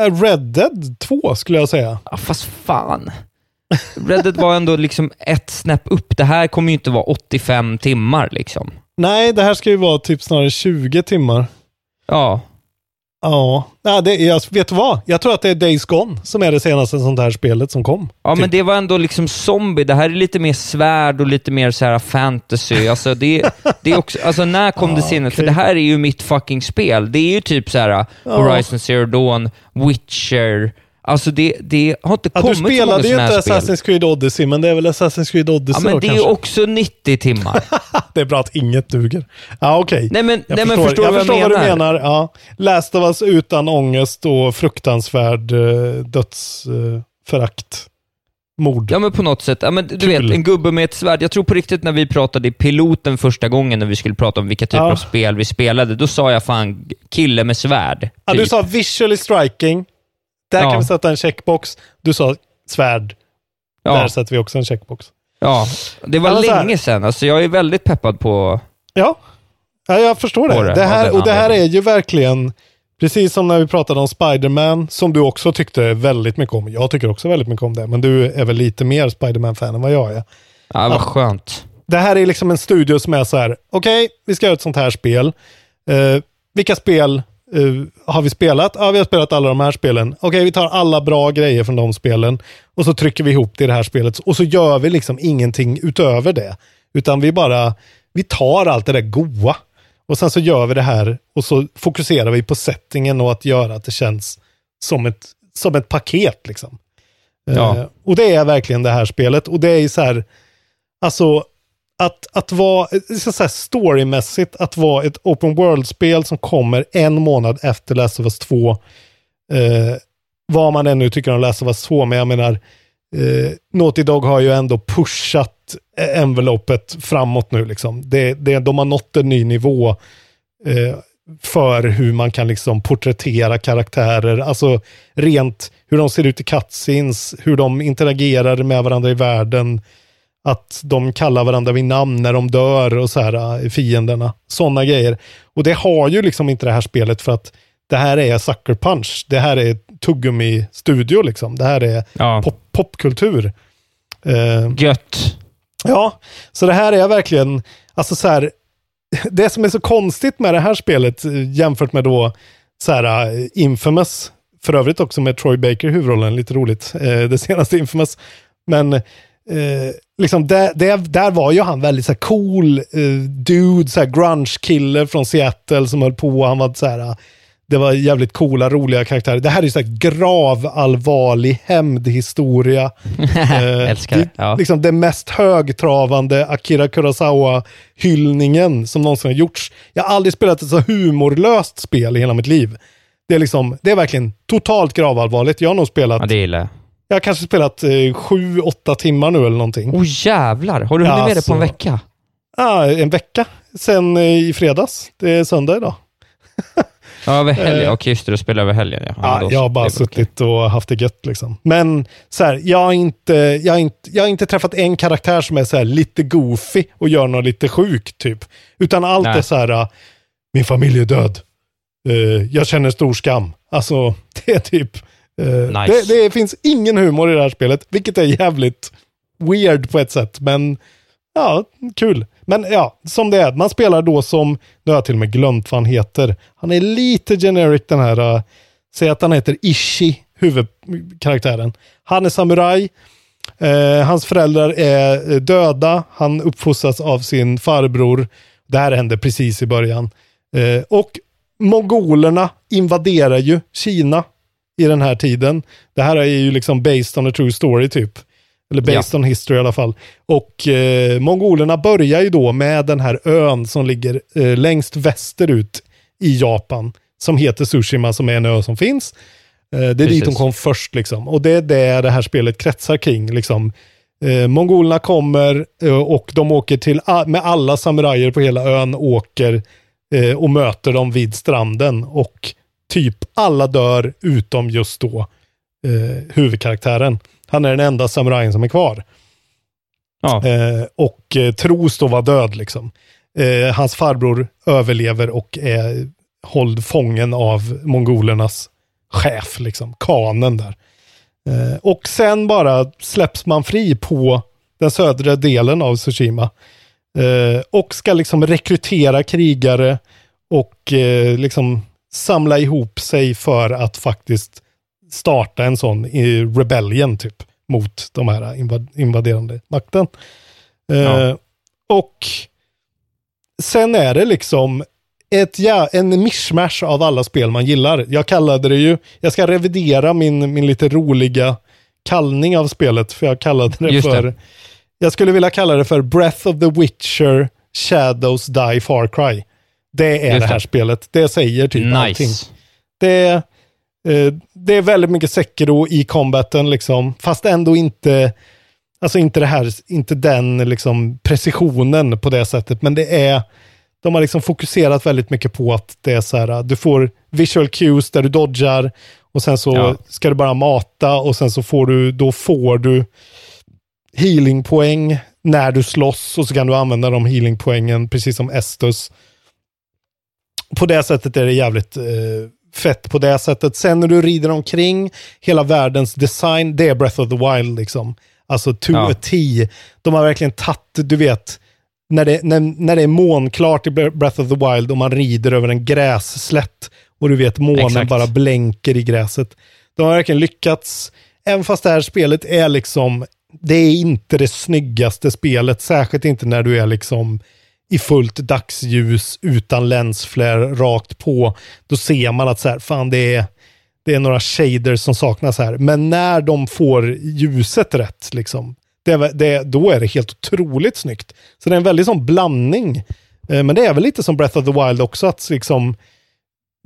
[SPEAKER 4] Eh, Red Dead 2 skulle jag säga.
[SPEAKER 5] Ja, fast fan. Red Dead var ändå liksom ett snäpp upp. Det här kommer ju inte vara 85 timmar liksom.
[SPEAKER 4] Nej, det här ska ju vara typ snarare 20 timmar.
[SPEAKER 5] Ja.
[SPEAKER 4] Ja, Nej, det jag vet du vad? Jag tror att det är Days Gone som är det senaste sånt här spelet som kom.
[SPEAKER 5] Ja,
[SPEAKER 4] Typ.
[SPEAKER 5] men det var ändå liksom zombie. Det här är lite mer svärd och lite mer så här fantasy. Alltså, det, det är också, alltså när kom det senast? För det här är ju mitt fucking spel. Det är ju typ så här Horizon Zero Dawn, Witcher. Alltså det, det har inte
[SPEAKER 4] Ja, du
[SPEAKER 5] kommit så många
[SPEAKER 4] spelade ju
[SPEAKER 5] såna
[SPEAKER 4] inte
[SPEAKER 5] här spel.
[SPEAKER 4] Assassin's Creed Odyssey, men det är väl Assassin's Creed Odyssey
[SPEAKER 5] Ja, men
[SPEAKER 4] då
[SPEAKER 5] det är ju
[SPEAKER 4] kanske?
[SPEAKER 5] också 90 timmar.
[SPEAKER 4] Det är bra att inget duger. Ja, okej.
[SPEAKER 5] Nej, men,
[SPEAKER 4] Jag
[SPEAKER 5] nej, men
[SPEAKER 4] förstår,
[SPEAKER 5] förstår
[SPEAKER 4] jag
[SPEAKER 5] du vad
[SPEAKER 4] förstår
[SPEAKER 5] jag
[SPEAKER 4] vad du menar. Ja. Last of Us utan ångest och fruktansvärd eh, dödsförakt. Mord.
[SPEAKER 5] Ja, men på något sätt. Ja, men du
[SPEAKER 4] Kul.
[SPEAKER 5] vet, en gubbe med ett svärd. Jag tror på riktigt när vi pratade i piloten första gången, när vi skulle prata om vilka typer
[SPEAKER 4] Ja.
[SPEAKER 5] av spel vi spelade, då sa jag fan kille med svärd.
[SPEAKER 4] Ja, du
[SPEAKER 5] typ.
[SPEAKER 4] sa visually striking. Där
[SPEAKER 5] Ja.
[SPEAKER 4] kan vi sätta en checkbox. Du sa svärd.
[SPEAKER 5] Ja.
[SPEAKER 4] Där sätter vi också en checkbox.
[SPEAKER 5] Ja, det var
[SPEAKER 4] Ja, men så här-
[SPEAKER 5] länge sedan. Alltså, jag är väldigt peppad på...
[SPEAKER 4] Ja, ja jag förstår det.
[SPEAKER 5] det,
[SPEAKER 4] här, och det här är ju verkligen, precis som när vi pratade om Spider-Man, som du också tyckte väldigt mycket om. Jag tycker också väldigt mycket om det, men du är väl lite mer Spider-Man-fan än vad jag är.
[SPEAKER 5] Ja, vad skönt.
[SPEAKER 4] Det här är liksom en studio som är så här, okej, vi ska göra ett sånt här spel. Eh, vilka spel eh, har vi spelat? Ja, vi har spelat alla de här spelen. Okej, vi tar alla bra grejer från de spelen och så trycker vi ihop det i det här spelet och så gör vi liksom ingenting utöver det. Utan vi bara, vi tar allt det där goa och sen så gör vi det här och så fokuserar vi på settingen och att göra att det känns som ett, som ett paket liksom.
[SPEAKER 5] Ja.
[SPEAKER 4] Eh, och det är verkligen det här spelet och det är så här, alltså att, att vara, eh, så att säga storymässigt, att vara ett open world-spel som kommer en månad efter Last of Us 2. Eh, vad man ännu tycker om Last of Us 2, men jag menar, eh, Naughty Dog har ju ändå pushat eh, envelopet framåt nu. Liksom. Det, det, de har nått en ny nivå eh, för hur man kan liksom porträttera karaktärer. Alltså rent hur de ser ut i cutscenes, hur de interagerar med varandra i världen att de kallar varandra vid namn när de dör och så här, äh, fienderna. Sådana grejer. Och det har ju liksom inte det här spelet för att det här är Sucker Punch. Det här är tuggummi-studio liksom. Det här är
[SPEAKER 5] Ja.
[SPEAKER 4] pop popkultur. Eh,
[SPEAKER 5] Gött.
[SPEAKER 4] Ja, så det här är verkligen, alltså så här, det som är så konstigt med det här spelet eh, jämfört med då så här eh, Infamous, för övrigt också med Troy Baker i huvudrollen, lite roligt, eh, det senaste Infamous. Men eh, liksom där, där, där var ju han väldigt så här cool eh, dude, så här grunge-kille från Seattle som höll på, han var så här, eh, det var jävligt coola, roliga karaktärer. Det här är ju så här hämndhistoria. Eh,
[SPEAKER 5] Älskar det. Ja.
[SPEAKER 4] Liksom det mest högtravande Akira Kurosawa-hyllningen som någonsin har gjorts. Jag har aldrig spelat ett så humorlöst spel i hela mitt liv. Det är, liksom, det är verkligen totalt gravallvarligt. Jag har nog spelat,
[SPEAKER 5] ja, jag.
[SPEAKER 4] har kanske spelat eh, sju, åtta timmar nu eller någonting.
[SPEAKER 5] Åh jävlar, har du
[SPEAKER 4] Ja,
[SPEAKER 5] hunnit med det på en
[SPEAKER 4] alltså.
[SPEAKER 5] vecka?
[SPEAKER 4] Ah, en vecka sen eh, i fredags. Det är söndag idag.
[SPEAKER 5] Ja, över helgen.
[SPEAKER 4] Eh.
[SPEAKER 5] Okej, just det, du spelar över helgen. Ja.
[SPEAKER 4] Ja,
[SPEAKER 5] då-
[SPEAKER 4] jag har bara suttit och haft det gött liksom. Men så här, jag har, inte, jag, har inte, jag har inte träffat en karaktär som är så här lite goofy och gör något lite sjukt typ. Utan allt
[SPEAKER 5] Nej.
[SPEAKER 4] är så här, uh, min familj är död. Uh, jag känner stor skam. Alltså, det är typ... uh,
[SPEAKER 5] Nice.
[SPEAKER 4] det, det finns ingen humor i det här spelet, vilket är jävligt weird på ett sätt. Men ja, kul. Men ja, som det är. Man spelar då som, nu har jag till och med glömt vad han heter. Han är lite generic den här, uh, säg att han heter Ishi, huvudkaraktären. Han är samuraj. Eh, hans föräldrar är eh, döda. Han uppfostras av sin farbror. Det här hände precis i början. Eh, och mongolerna invaderar ju Kina i den här tiden. Det här är ju liksom based on a true story typ. Eller based on history i alla fall. Och eh, mongolerna börjar ju då med den här ön som ligger eh, längst västerut i Japan. Som heter Tsushima, som är en ö som finns. Eh, det är dit
[SPEAKER 5] Precis.
[SPEAKER 4] de kom först liksom. Och det är det det här spelet kretsar kring. Liksom. Eh, mongolerna kommer eh, och de åker till, med alla samurajer på hela ön åker eh, och möter dem vid stranden. Och typ alla dör utom just då eh, huvudkaraktären. Han är den enda samurajen som är kvar.
[SPEAKER 5] Ja.
[SPEAKER 4] Eh, och eh, tros då vara död liksom. Eh, hans farbror överlever och är hålld fången av mongolernas chef, liksom, kanen där. Eh, och sen bara släpps man fri på den södra delen av Tsushima. Eh, och ska liksom rekrytera krigare och eh, liksom samla ihop sig för att faktiskt starta en sån i rebellion typ mot de här invad invaderande makten. Eh,
[SPEAKER 5] Ja.
[SPEAKER 4] Och sen är det liksom ett, ja, en mishmash av alla spel man gillar. Jag kallade det ju, jag ska revidera min, min lite roliga kallning av spelet, för jag kallade det
[SPEAKER 5] Just
[SPEAKER 4] för,
[SPEAKER 5] det.
[SPEAKER 4] jag skulle vilja kalla det för Breath of the Witcher, Shadows Die Far Cry. Det är
[SPEAKER 5] Just
[SPEAKER 4] det här
[SPEAKER 5] det.
[SPEAKER 4] spelet. Det säger typ allting.
[SPEAKER 5] Nice.
[SPEAKER 4] Det är, eh, det är väldigt mycket Sekiro i combaten, liksom. fast ändå inte, alltså inte det här, inte den liksom precisionen på det sättet, men det är, de har liksom fokuserat väldigt mycket på att det är så här, du får visual cues där du dodgar och sen så
[SPEAKER 5] Ja.
[SPEAKER 4] ska du bara mata och sen så får du, då får du healingpoäng när du slåss och så kan du använda de healingpoängen precis som Estus på det sättet är det jävligt eh, fett på det sättet. Sen när du rider omkring, hela världens design, det är Breath of the Wild liksom. Alltså to
[SPEAKER 5] Ja.
[SPEAKER 4] a T. De har verkligen tagit, du vet, när det, när, när det är månklart i Breath of the Wild och man rider över en grässlätt och du vet månen
[SPEAKER 5] Exakt.
[SPEAKER 4] bara blänker i gräset. De har verkligen lyckats, även fast det här spelet är liksom, det är inte det snyggaste spelet, särskilt inte när du är liksom i fullt dagsljus utan länsflare rakt på. Då ser man att så här, fan det är, det är några shaders som saknas här. Men när de får ljuset rätt, liksom, det, det, då är det helt otroligt snyggt. Så det är en väldigt sån blandning. Eh, men det är väl lite som Breath of the Wild också, att liksom,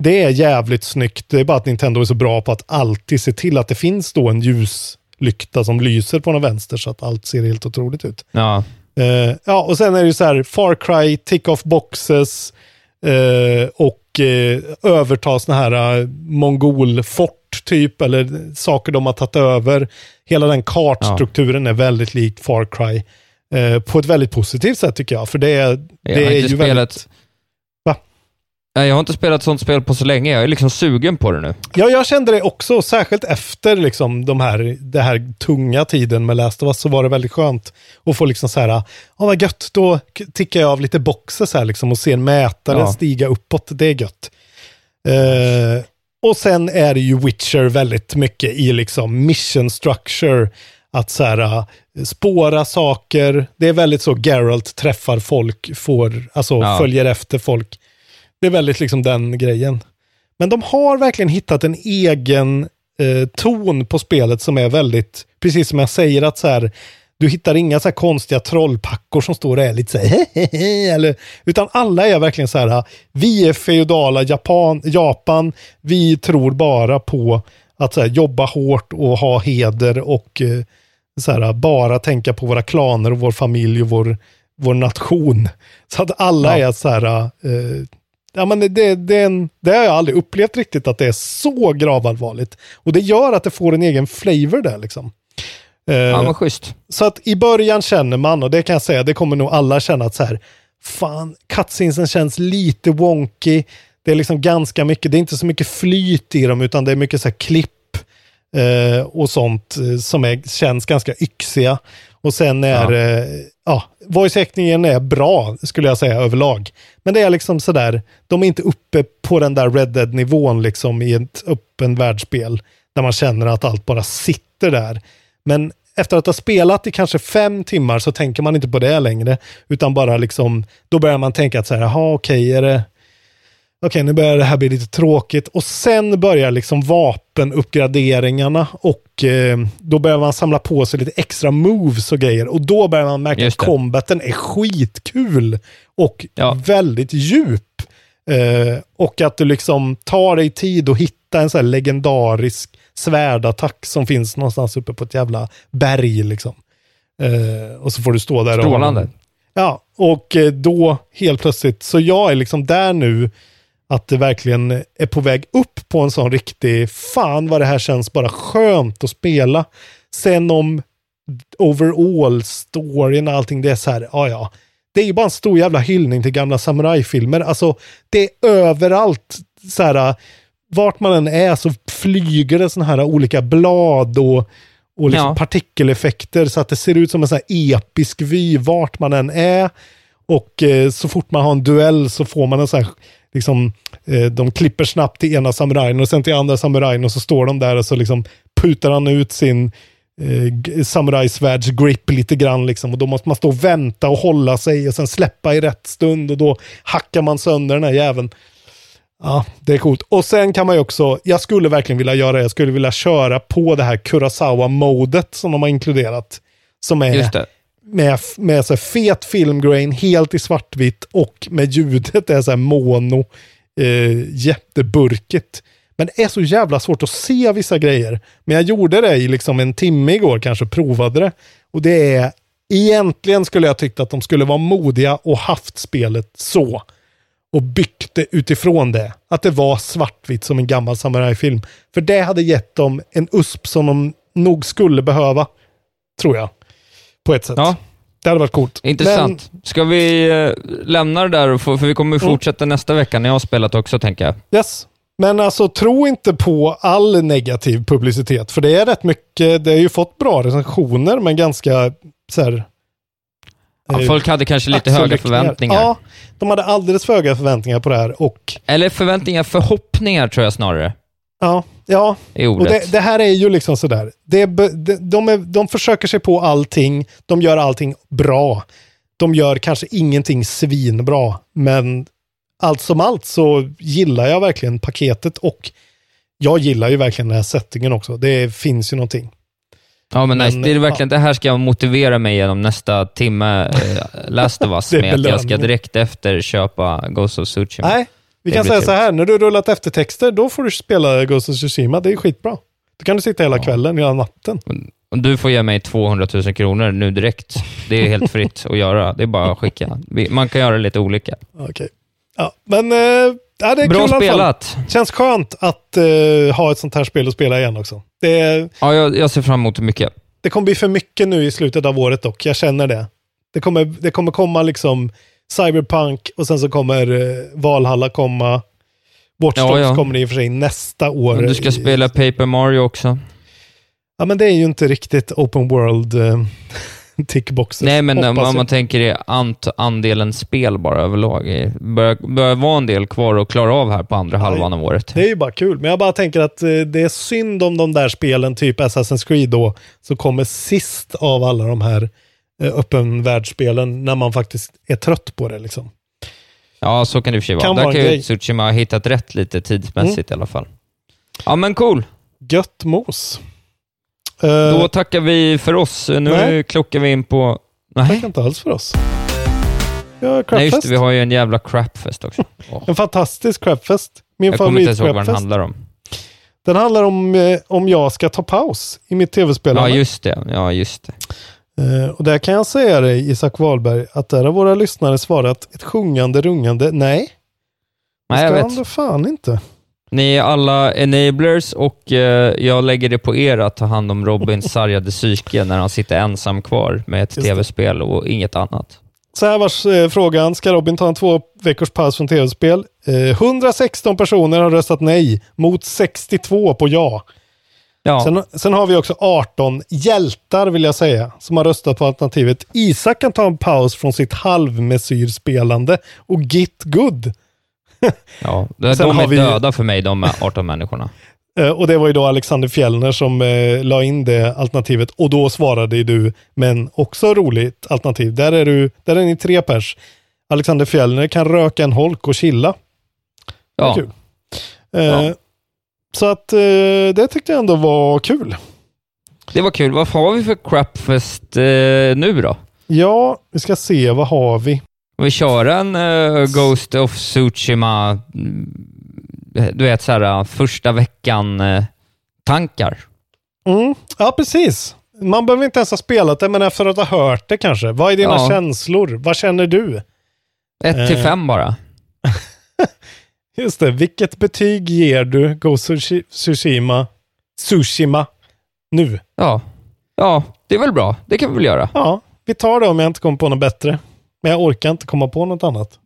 [SPEAKER 4] det är jävligt snyggt. Det är bara att Nintendo är så bra på att alltid se till att det finns då en ljuslykta som lyser på den vänster så att allt ser helt otroligt ut.
[SPEAKER 5] Ja.
[SPEAKER 4] Eh, ja, och sen är det ju så här Far Cry, Tick Off Boxes eh, och eh, överta såna här uh, mongolfort typ, eller saker de har tagit över. Hela den kartstrukturen är väldigt lik Far Cry. På ett väldigt positivt sätt tycker jag, för det, är-
[SPEAKER 5] Jag
[SPEAKER 4] det är ju
[SPEAKER 5] spelat-
[SPEAKER 4] väldigt...
[SPEAKER 5] Nej, Jag har inte spelat sånt spel på så länge. Jag är liksom sugen på det nu.
[SPEAKER 4] Ja, jag kände det också, särskilt efter liksom de här, det här tunga tiden med Last of Us, så var det väldigt skönt att få liksom så här, ja vad gött, då tickar jag av lite boxes här liksom och ser en mätare
[SPEAKER 5] Ja.
[SPEAKER 4] stiga uppåt, det är gött. Eh, och sen är det ju Witcher väldigt mycket i liksom mission structure, att så här, eh, spåra saker, det är väldigt så Geralt träffar folk, får, alltså
[SPEAKER 5] Ja.
[SPEAKER 4] följer efter folk. Det är väldigt liksom den grejen. Men de har verkligen hittat en egen eh, ton på spelet som är väldigt, precis som jag säger, att så här, du hittar inga så här konstiga trollpackor som står och är lite så här, eller, utan alla är verkligen så här, vi är feodala Japan, Japan, vi tror bara på att så här, jobba hårt och ha heder och eh, så här, bara tänka på våra klaner och vår familj och vår, vår nation. Så att alla
[SPEAKER 5] Ja.
[SPEAKER 4] är så här, eh, Ja, men det, det, en, det har jag aldrig upplevt riktigt att det är så gravallvarligt. Och det gör att det får en egen flavor där liksom. Eh,
[SPEAKER 5] Ja, men schysst.
[SPEAKER 4] så att i början känner man, och det kan jag säga, det kommer nog alla känna att så här, fan, cutscenesen känns lite wonky. Det är liksom ganska mycket, det är inte så mycket flyt i dem, utan det är mycket så här klipp eh, och sånt eh, som är, känns ganska yxiga. Och sen är
[SPEAKER 5] Ja.
[SPEAKER 4] eh, ja, voice-actingen är bra, skulle jag säga, överlag. Men det är liksom sådär, de är inte uppe på den där Red Dead-nivån liksom i ett öppen världsspel, där man känner att allt bara sitter där. Men efter att ha spelat i kanske fem timmar så tänker man inte på det längre, utan bara liksom, då börjar man tänka att så här, jaha, okej, är det, okej, nu börjar det här bli lite tråkigt. Och sen börjar liksom vapenuppgraderingarna och eh, då börjar man samla på sig lite extra moves och grejer. Och då börjar man märka att combaten är skitkul och
[SPEAKER 5] Ja.
[SPEAKER 4] väldigt djup. Eh, och att du liksom tar dig tid att hitta en sån här legendarisk svärdattack som finns någonstans uppe på ett jävla berg liksom. Eh, och så får du stå där
[SPEAKER 5] Strålande.
[SPEAKER 4] och Ja, och eh, då helt plötsligt, så jag är liksom där nu, Att det verkligen är på väg upp på en sån riktig, fan vad det här känns bara skönt att spela. Sen om overall storyn och allting, det är så här, ja ja. Det är ju bara en stor jävla hyllning till gamla samurajfilmer. Alltså, det är överallt så här, vart man än är så flyger det sådana här olika blad och, och liksom
[SPEAKER 5] Ja.
[SPEAKER 4] partikeleffekter så att det ser ut som en sån här episk vy vart man än är. Och eh, så fort man har en duell så får man en sån här, liksom, eh, de klipper snabbt till ena samurajen och sen till andra samurajen och så står de där och så liksom putar han ut sin eh, samurajsvärdsgrip lite grann liksom. Och då måste man stå och vänta och hålla sig och sen släppa i rätt stund och då hackar man sönder den här jäveln. Ja, det är coolt. Och sen kan man ju också, jag skulle verkligen vilja göra det, jag skulle vilja köra på det här Kurosawa-modet som de har inkluderat. Som är
[SPEAKER 5] Just det
[SPEAKER 4] med, med så här fet filmgrain, helt i svartvitt och med ljudet är så här mono, eh, jätteburkigt. Men det är så jävla svårt att se vissa grejer. Men jag gjorde det i liksom en timme igår kanske, provade det. Och det är, egentligen skulle jag tyckt att de skulle vara modiga och haft spelet så. Och byggt det utifrån det. Att det var svartvitt som en gammal samurajfilm. För det hade gett dem en USP som de nog skulle behöva. Tror jag. På ett sätt.
[SPEAKER 5] Ja.
[SPEAKER 4] Det hade varit coolt.
[SPEAKER 5] Intressant. Ska vi eh, lämna det där, för vi kommer
[SPEAKER 4] Mm.
[SPEAKER 5] fortsätta nästa vecka när jag har spelat också, tänker jag.
[SPEAKER 4] Men, yes. Men alltså tro inte på all negativ publicitet. För det är rätt mycket, det har ju fått bra recensioner men ganska så här,
[SPEAKER 5] Ja,
[SPEAKER 4] eh,
[SPEAKER 5] folk hade kanske lite höga förväntningar.
[SPEAKER 4] Ja, de hade alldeles för höga förväntningar på det här. Och
[SPEAKER 5] Eller förväntningar, förhoppningar tror jag snarare
[SPEAKER 4] ja, ja Och det, det här är ju liksom sådär. Det, be- de, de, är, de försöker sig på allting. De gör allting bra. De gör kanske ingenting svinbra. Men allt som allt så gillar jag verkligen paketet och jag gillar ju verkligen den här settingen också. Det finns ju någonting.
[SPEAKER 5] Ja, men,
[SPEAKER 4] Men,
[SPEAKER 5] nice. Det är verkligen, det här ska jag motivera mig genom nästa timme, eh, Last of Us,
[SPEAKER 4] Det
[SPEAKER 5] med att jag ska direkt efter köpa Ghost of Tsushima.
[SPEAKER 4] Nej, vi kan säga så här. När du rullat eftertexter, då får du spela Ghost of Tsushima. Det är skitbra. Då kan du sitta hela kvällen, hela natten.
[SPEAKER 5] Du får ge mig 200 000 kronor nu direkt. Det är helt fritt att göra. Det är bara att skicka. Man kan göra lite olika.
[SPEAKER 4] Okej. Ja, men eh, ja, det är
[SPEAKER 5] Bra
[SPEAKER 4] kul
[SPEAKER 5] spelat.
[SPEAKER 4] Känns skönt att eh, ha ett sånt här spel att spela igen också. Det,
[SPEAKER 5] Ja, jag, jag ser fram emot det mycket.
[SPEAKER 4] det kommer bli för mycket nu i slutet av året dock. Jag känner det. Det kommer, det kommer komma liksom Cyberpunk och sen så kommer eh, Valhalla komma. Watch
[SPEAKER 5] Ja,
[SPEAKER 4] Dogs
[SPEAKER 5] ja.
[SPEAKER 4] kommer det i och för sig nästa år.
[SPEAKER 5] Men du ska spela Paper Mario också.
[SPEAKER 4] Ja, men det är ju inte riktigt open world eh, tickboxes.
[SPEAKER 5] Nej, men om
[SPEAKER 4] hoppas
[SPEAKER 5] man tänker i ant, andelen spel bara överlag. Det börjar, börjar vara en del kvar att klara av här på andra halvan av året.
[SPEAKER 4] Det är ju bara kul, men jag bara tänker att eh, det är synd om de där spelen, typ Assassin's Creed då, som kommer sist av alla de här eh, öppen världsspelen när man faktiskt är trött på det liksom.
[SPEAKER 5] Ja, så kan det i och för sig vara.
[SPEAKER 4] Kan
[SPEAKER 5] Där
[SPEAKER 4] vara
[SPEAKER 5] kan ju.
[SPEAKER 4] Mm.
[SPEAKER 5] Tsushima ha hittat rätt lite tidsmässigt i alla fall. Ja, men cool.
[SPEAKER 4] Gött mos. Eh,
[SPEAKER 5] Då tackar vi för oss. Nu
[SPEAKER 4] Nej.
[SPEAKER 5] klockar vi in på... Nej,
[SPEAKER 4] tackar inte alls för oss. Ja,
[SPEAKER 5] Nej just det, vi har ju en jävla crapfest också. Åh,
[SPEAKER 4] En fantastisk crapfest. Min
[SPEAKER 5] jag kommer inte
[SPEAKER 4] favorit
[SPEAKER 5] ens ihåg vad den handlar om.
[SPEAKER 4] Den handlar om eh, om jag ska ta paus i mitt tv-spel.
[SPEAKER 5] Ja, just det. Ja, just det.
[SPEAKER 4] Eh, och där kan jag säga dig, Isak Wahlberg, att där har våra lyssnare svarat ett sjungande, rungande nej. Det
[SPEAKER 5] Nej, jag vet.
[SPEAKER 4] då fan inte.
[SPEAKER 5] Ni är alla enablers och eh, jag lägger det på er att ta hand om Robins sargade psyke när han sitter ensam kvar med ett
[SPEAKER 4] det.
[SPEAKER 5] tv-spel och inget annat.
[SPEAKER 4] Så här var eh, frågan, ska Robin ta en två veckors paus från tv-spel? Eh, 116 personer har röstat nej, mot 62 på ja.
[SPEAKER 5] Ja,
[SPEAKER 4] Sen, sen har vi också 18 hjältar vill jag säga, som har röstat på alternativet. Isak kan ta en paus från sitt halvmesyrspelande och Git Good.
[SPEAKER 5] ja. De,
[SPEAKER 4] Sen
[SPEAKER 5] de är
[SPEAKER 4] vi-
[SPEAKER 5] döda för mig, de 18 människorna.
[SPEAKER 4] Eh, och det var ju då Alexander Fjellner som eh, la in det alternativet och då svarade du, men också roligt alternativ. Där är, du, där är ni tre pers. Alexander Fjellner kan röka en holk och chilla. Det är
[SPEAKER 5] Ja,
[SPEAKER 4] kul. Eh,
[SPEAKER 5] Ja.
[SPEAKER 4] Så att eh, det tyckte jag ändå var kul.
[SPEAKER 5] det var kul. Vad har vi för crapfest eh, nu då?
[SPEAKER 4] Ja, vi ska se, vad har vi?
[SPEAKER 5] Ska vi köra en eh, Ghost of Tsushima, mm, du vet så här eh, första veckan-tankar?
[SPEAKER 4] Mm. Ja, precis. Man behöver inte ens ha spelat det, men efter att ha hört det kanske. Vad är dina
[SPEAKER 5] Ja.
[SPEAKER 4] känslor? Vad känner du?
[SPEAKER 5] Ett till
[SPEAKER 4] Eh.
[SPEAKER 5] fem bara.
[SPEAKER 4] Just det, vilket betyg ger du Tsushi- Tsushima, Tsushima nu?
[SPEAKER 5] Ja. Ja, det är väl bra. Det kan vi väl göra.
[SPEAKER 4] Ja, vi tar det om jag inte kommer på något bättre. Men jag orkar inte komma på något annat.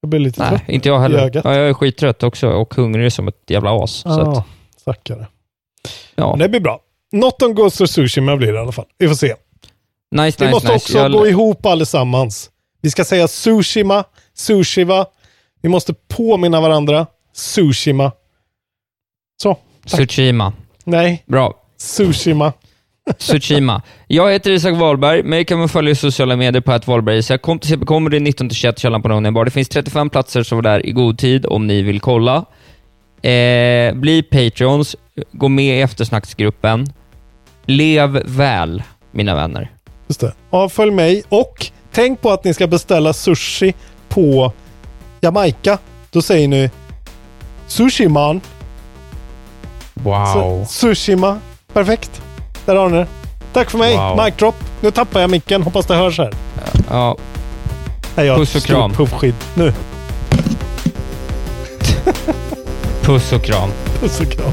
[SPEAKER 4] Jag blir lite
[SPEAKER 5] Nej,
[SPEAKER 4] trött.
[SPEAKER 5] inte jag heller. Ja, jag är skittrött också och hungrig som ett jävla as. Så att,
[SPEAKER 4] Ja, stackare.
[SPEAKER 5] ja.
[SPEAKER 4] Men det blir bra. Något om Ghost of Tsushima blir det i alla fall. Vi får se.
[SPEAKER 5] Nice,
[SPEAKER 4] Vi
[SPEAKER 5] nice,
[SPEAKER 4] måste
[SPEAKER 5] nice.
[SPEAKER 4] också
[SPEAKER 5] Jag-
[SPEAKER 4] gå ihop allesammans. Vi ska säga Tsushima, Sushiva. Vi måste påminna varandra. Tsushima. Så. Tack.
[SPEAKER 5] Tsushima.
[SPEAKER 4] Nej,
[SPEAKER 5] Bra.
[SPEAKER 4] Tsushima.
[SPEAKER 5] Tsushima. Jag heter Isak Wahlberg. Mig kan man följa i sociala medier på att Wahlberg Isak. Kom till CP Comedy 19-21 Källan på Nonny Bar. Det finns 35 platser, så var där i god tid om ni vill kolla. Eh, bli Patreons. Gå med i eftersnacksgruppen. Lev väl, mina vänner.
[SPEAKER 4] Just det. Ja, följ mig och tänk på att ni ska beställa sushi på Jamaica. Då säger ni Sushi man.
[SPEAKER 5] Wow.
[SPEAKER 4] Su- Sushima. Perfekt. Där har ni det. Tack för mig.
[SPEAKER 5] Wow.
[SPEAKER 4] Mic drop. Nu tappar jag micken. Hoppas det hörs här.
[SPEAKER 5] Ja,
[SPEAKER 4] Nej, jag
[SPEAKER 5] Puss och kram.
[SPEAKER 4] puffskydd. Nu.
[SPEAKER 5] puss och kram.
[SPEAKER 4] Puss och kram.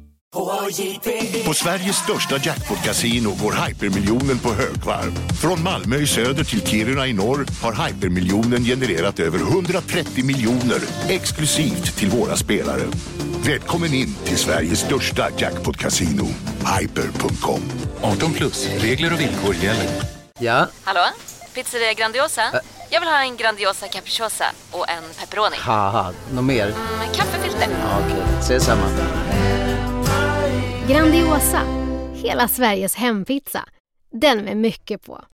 [SPEAKER 9] På Sveriges största jackpot-kasino går hypermiljonen på högvarv. Från Malmö i söder till Kiruna i norr har hypermiljonen genererat över 130 miljoner exklusivt till våra spelare. Välkommen in till Sveriges största jackpot-kasino, hyper.com.
[SPEAKER 10] 18 plus, regler och villkor gäller.
[SPEAKER 11] Ja,
[SPEAKER 12] Hallå? Pizzeria Grandiosa? Jag vill ha en Grandiosa capriciosa och en pepperoni.
[SPEAKER 11] något mer?
[SPEAKER 12] Med kaffefilter.
[SPEAKER 11] Ja, Okej, ses samma.
[SPEAKER 13] Grandiosa, hela Sveriges hempizza. Den med mycket på.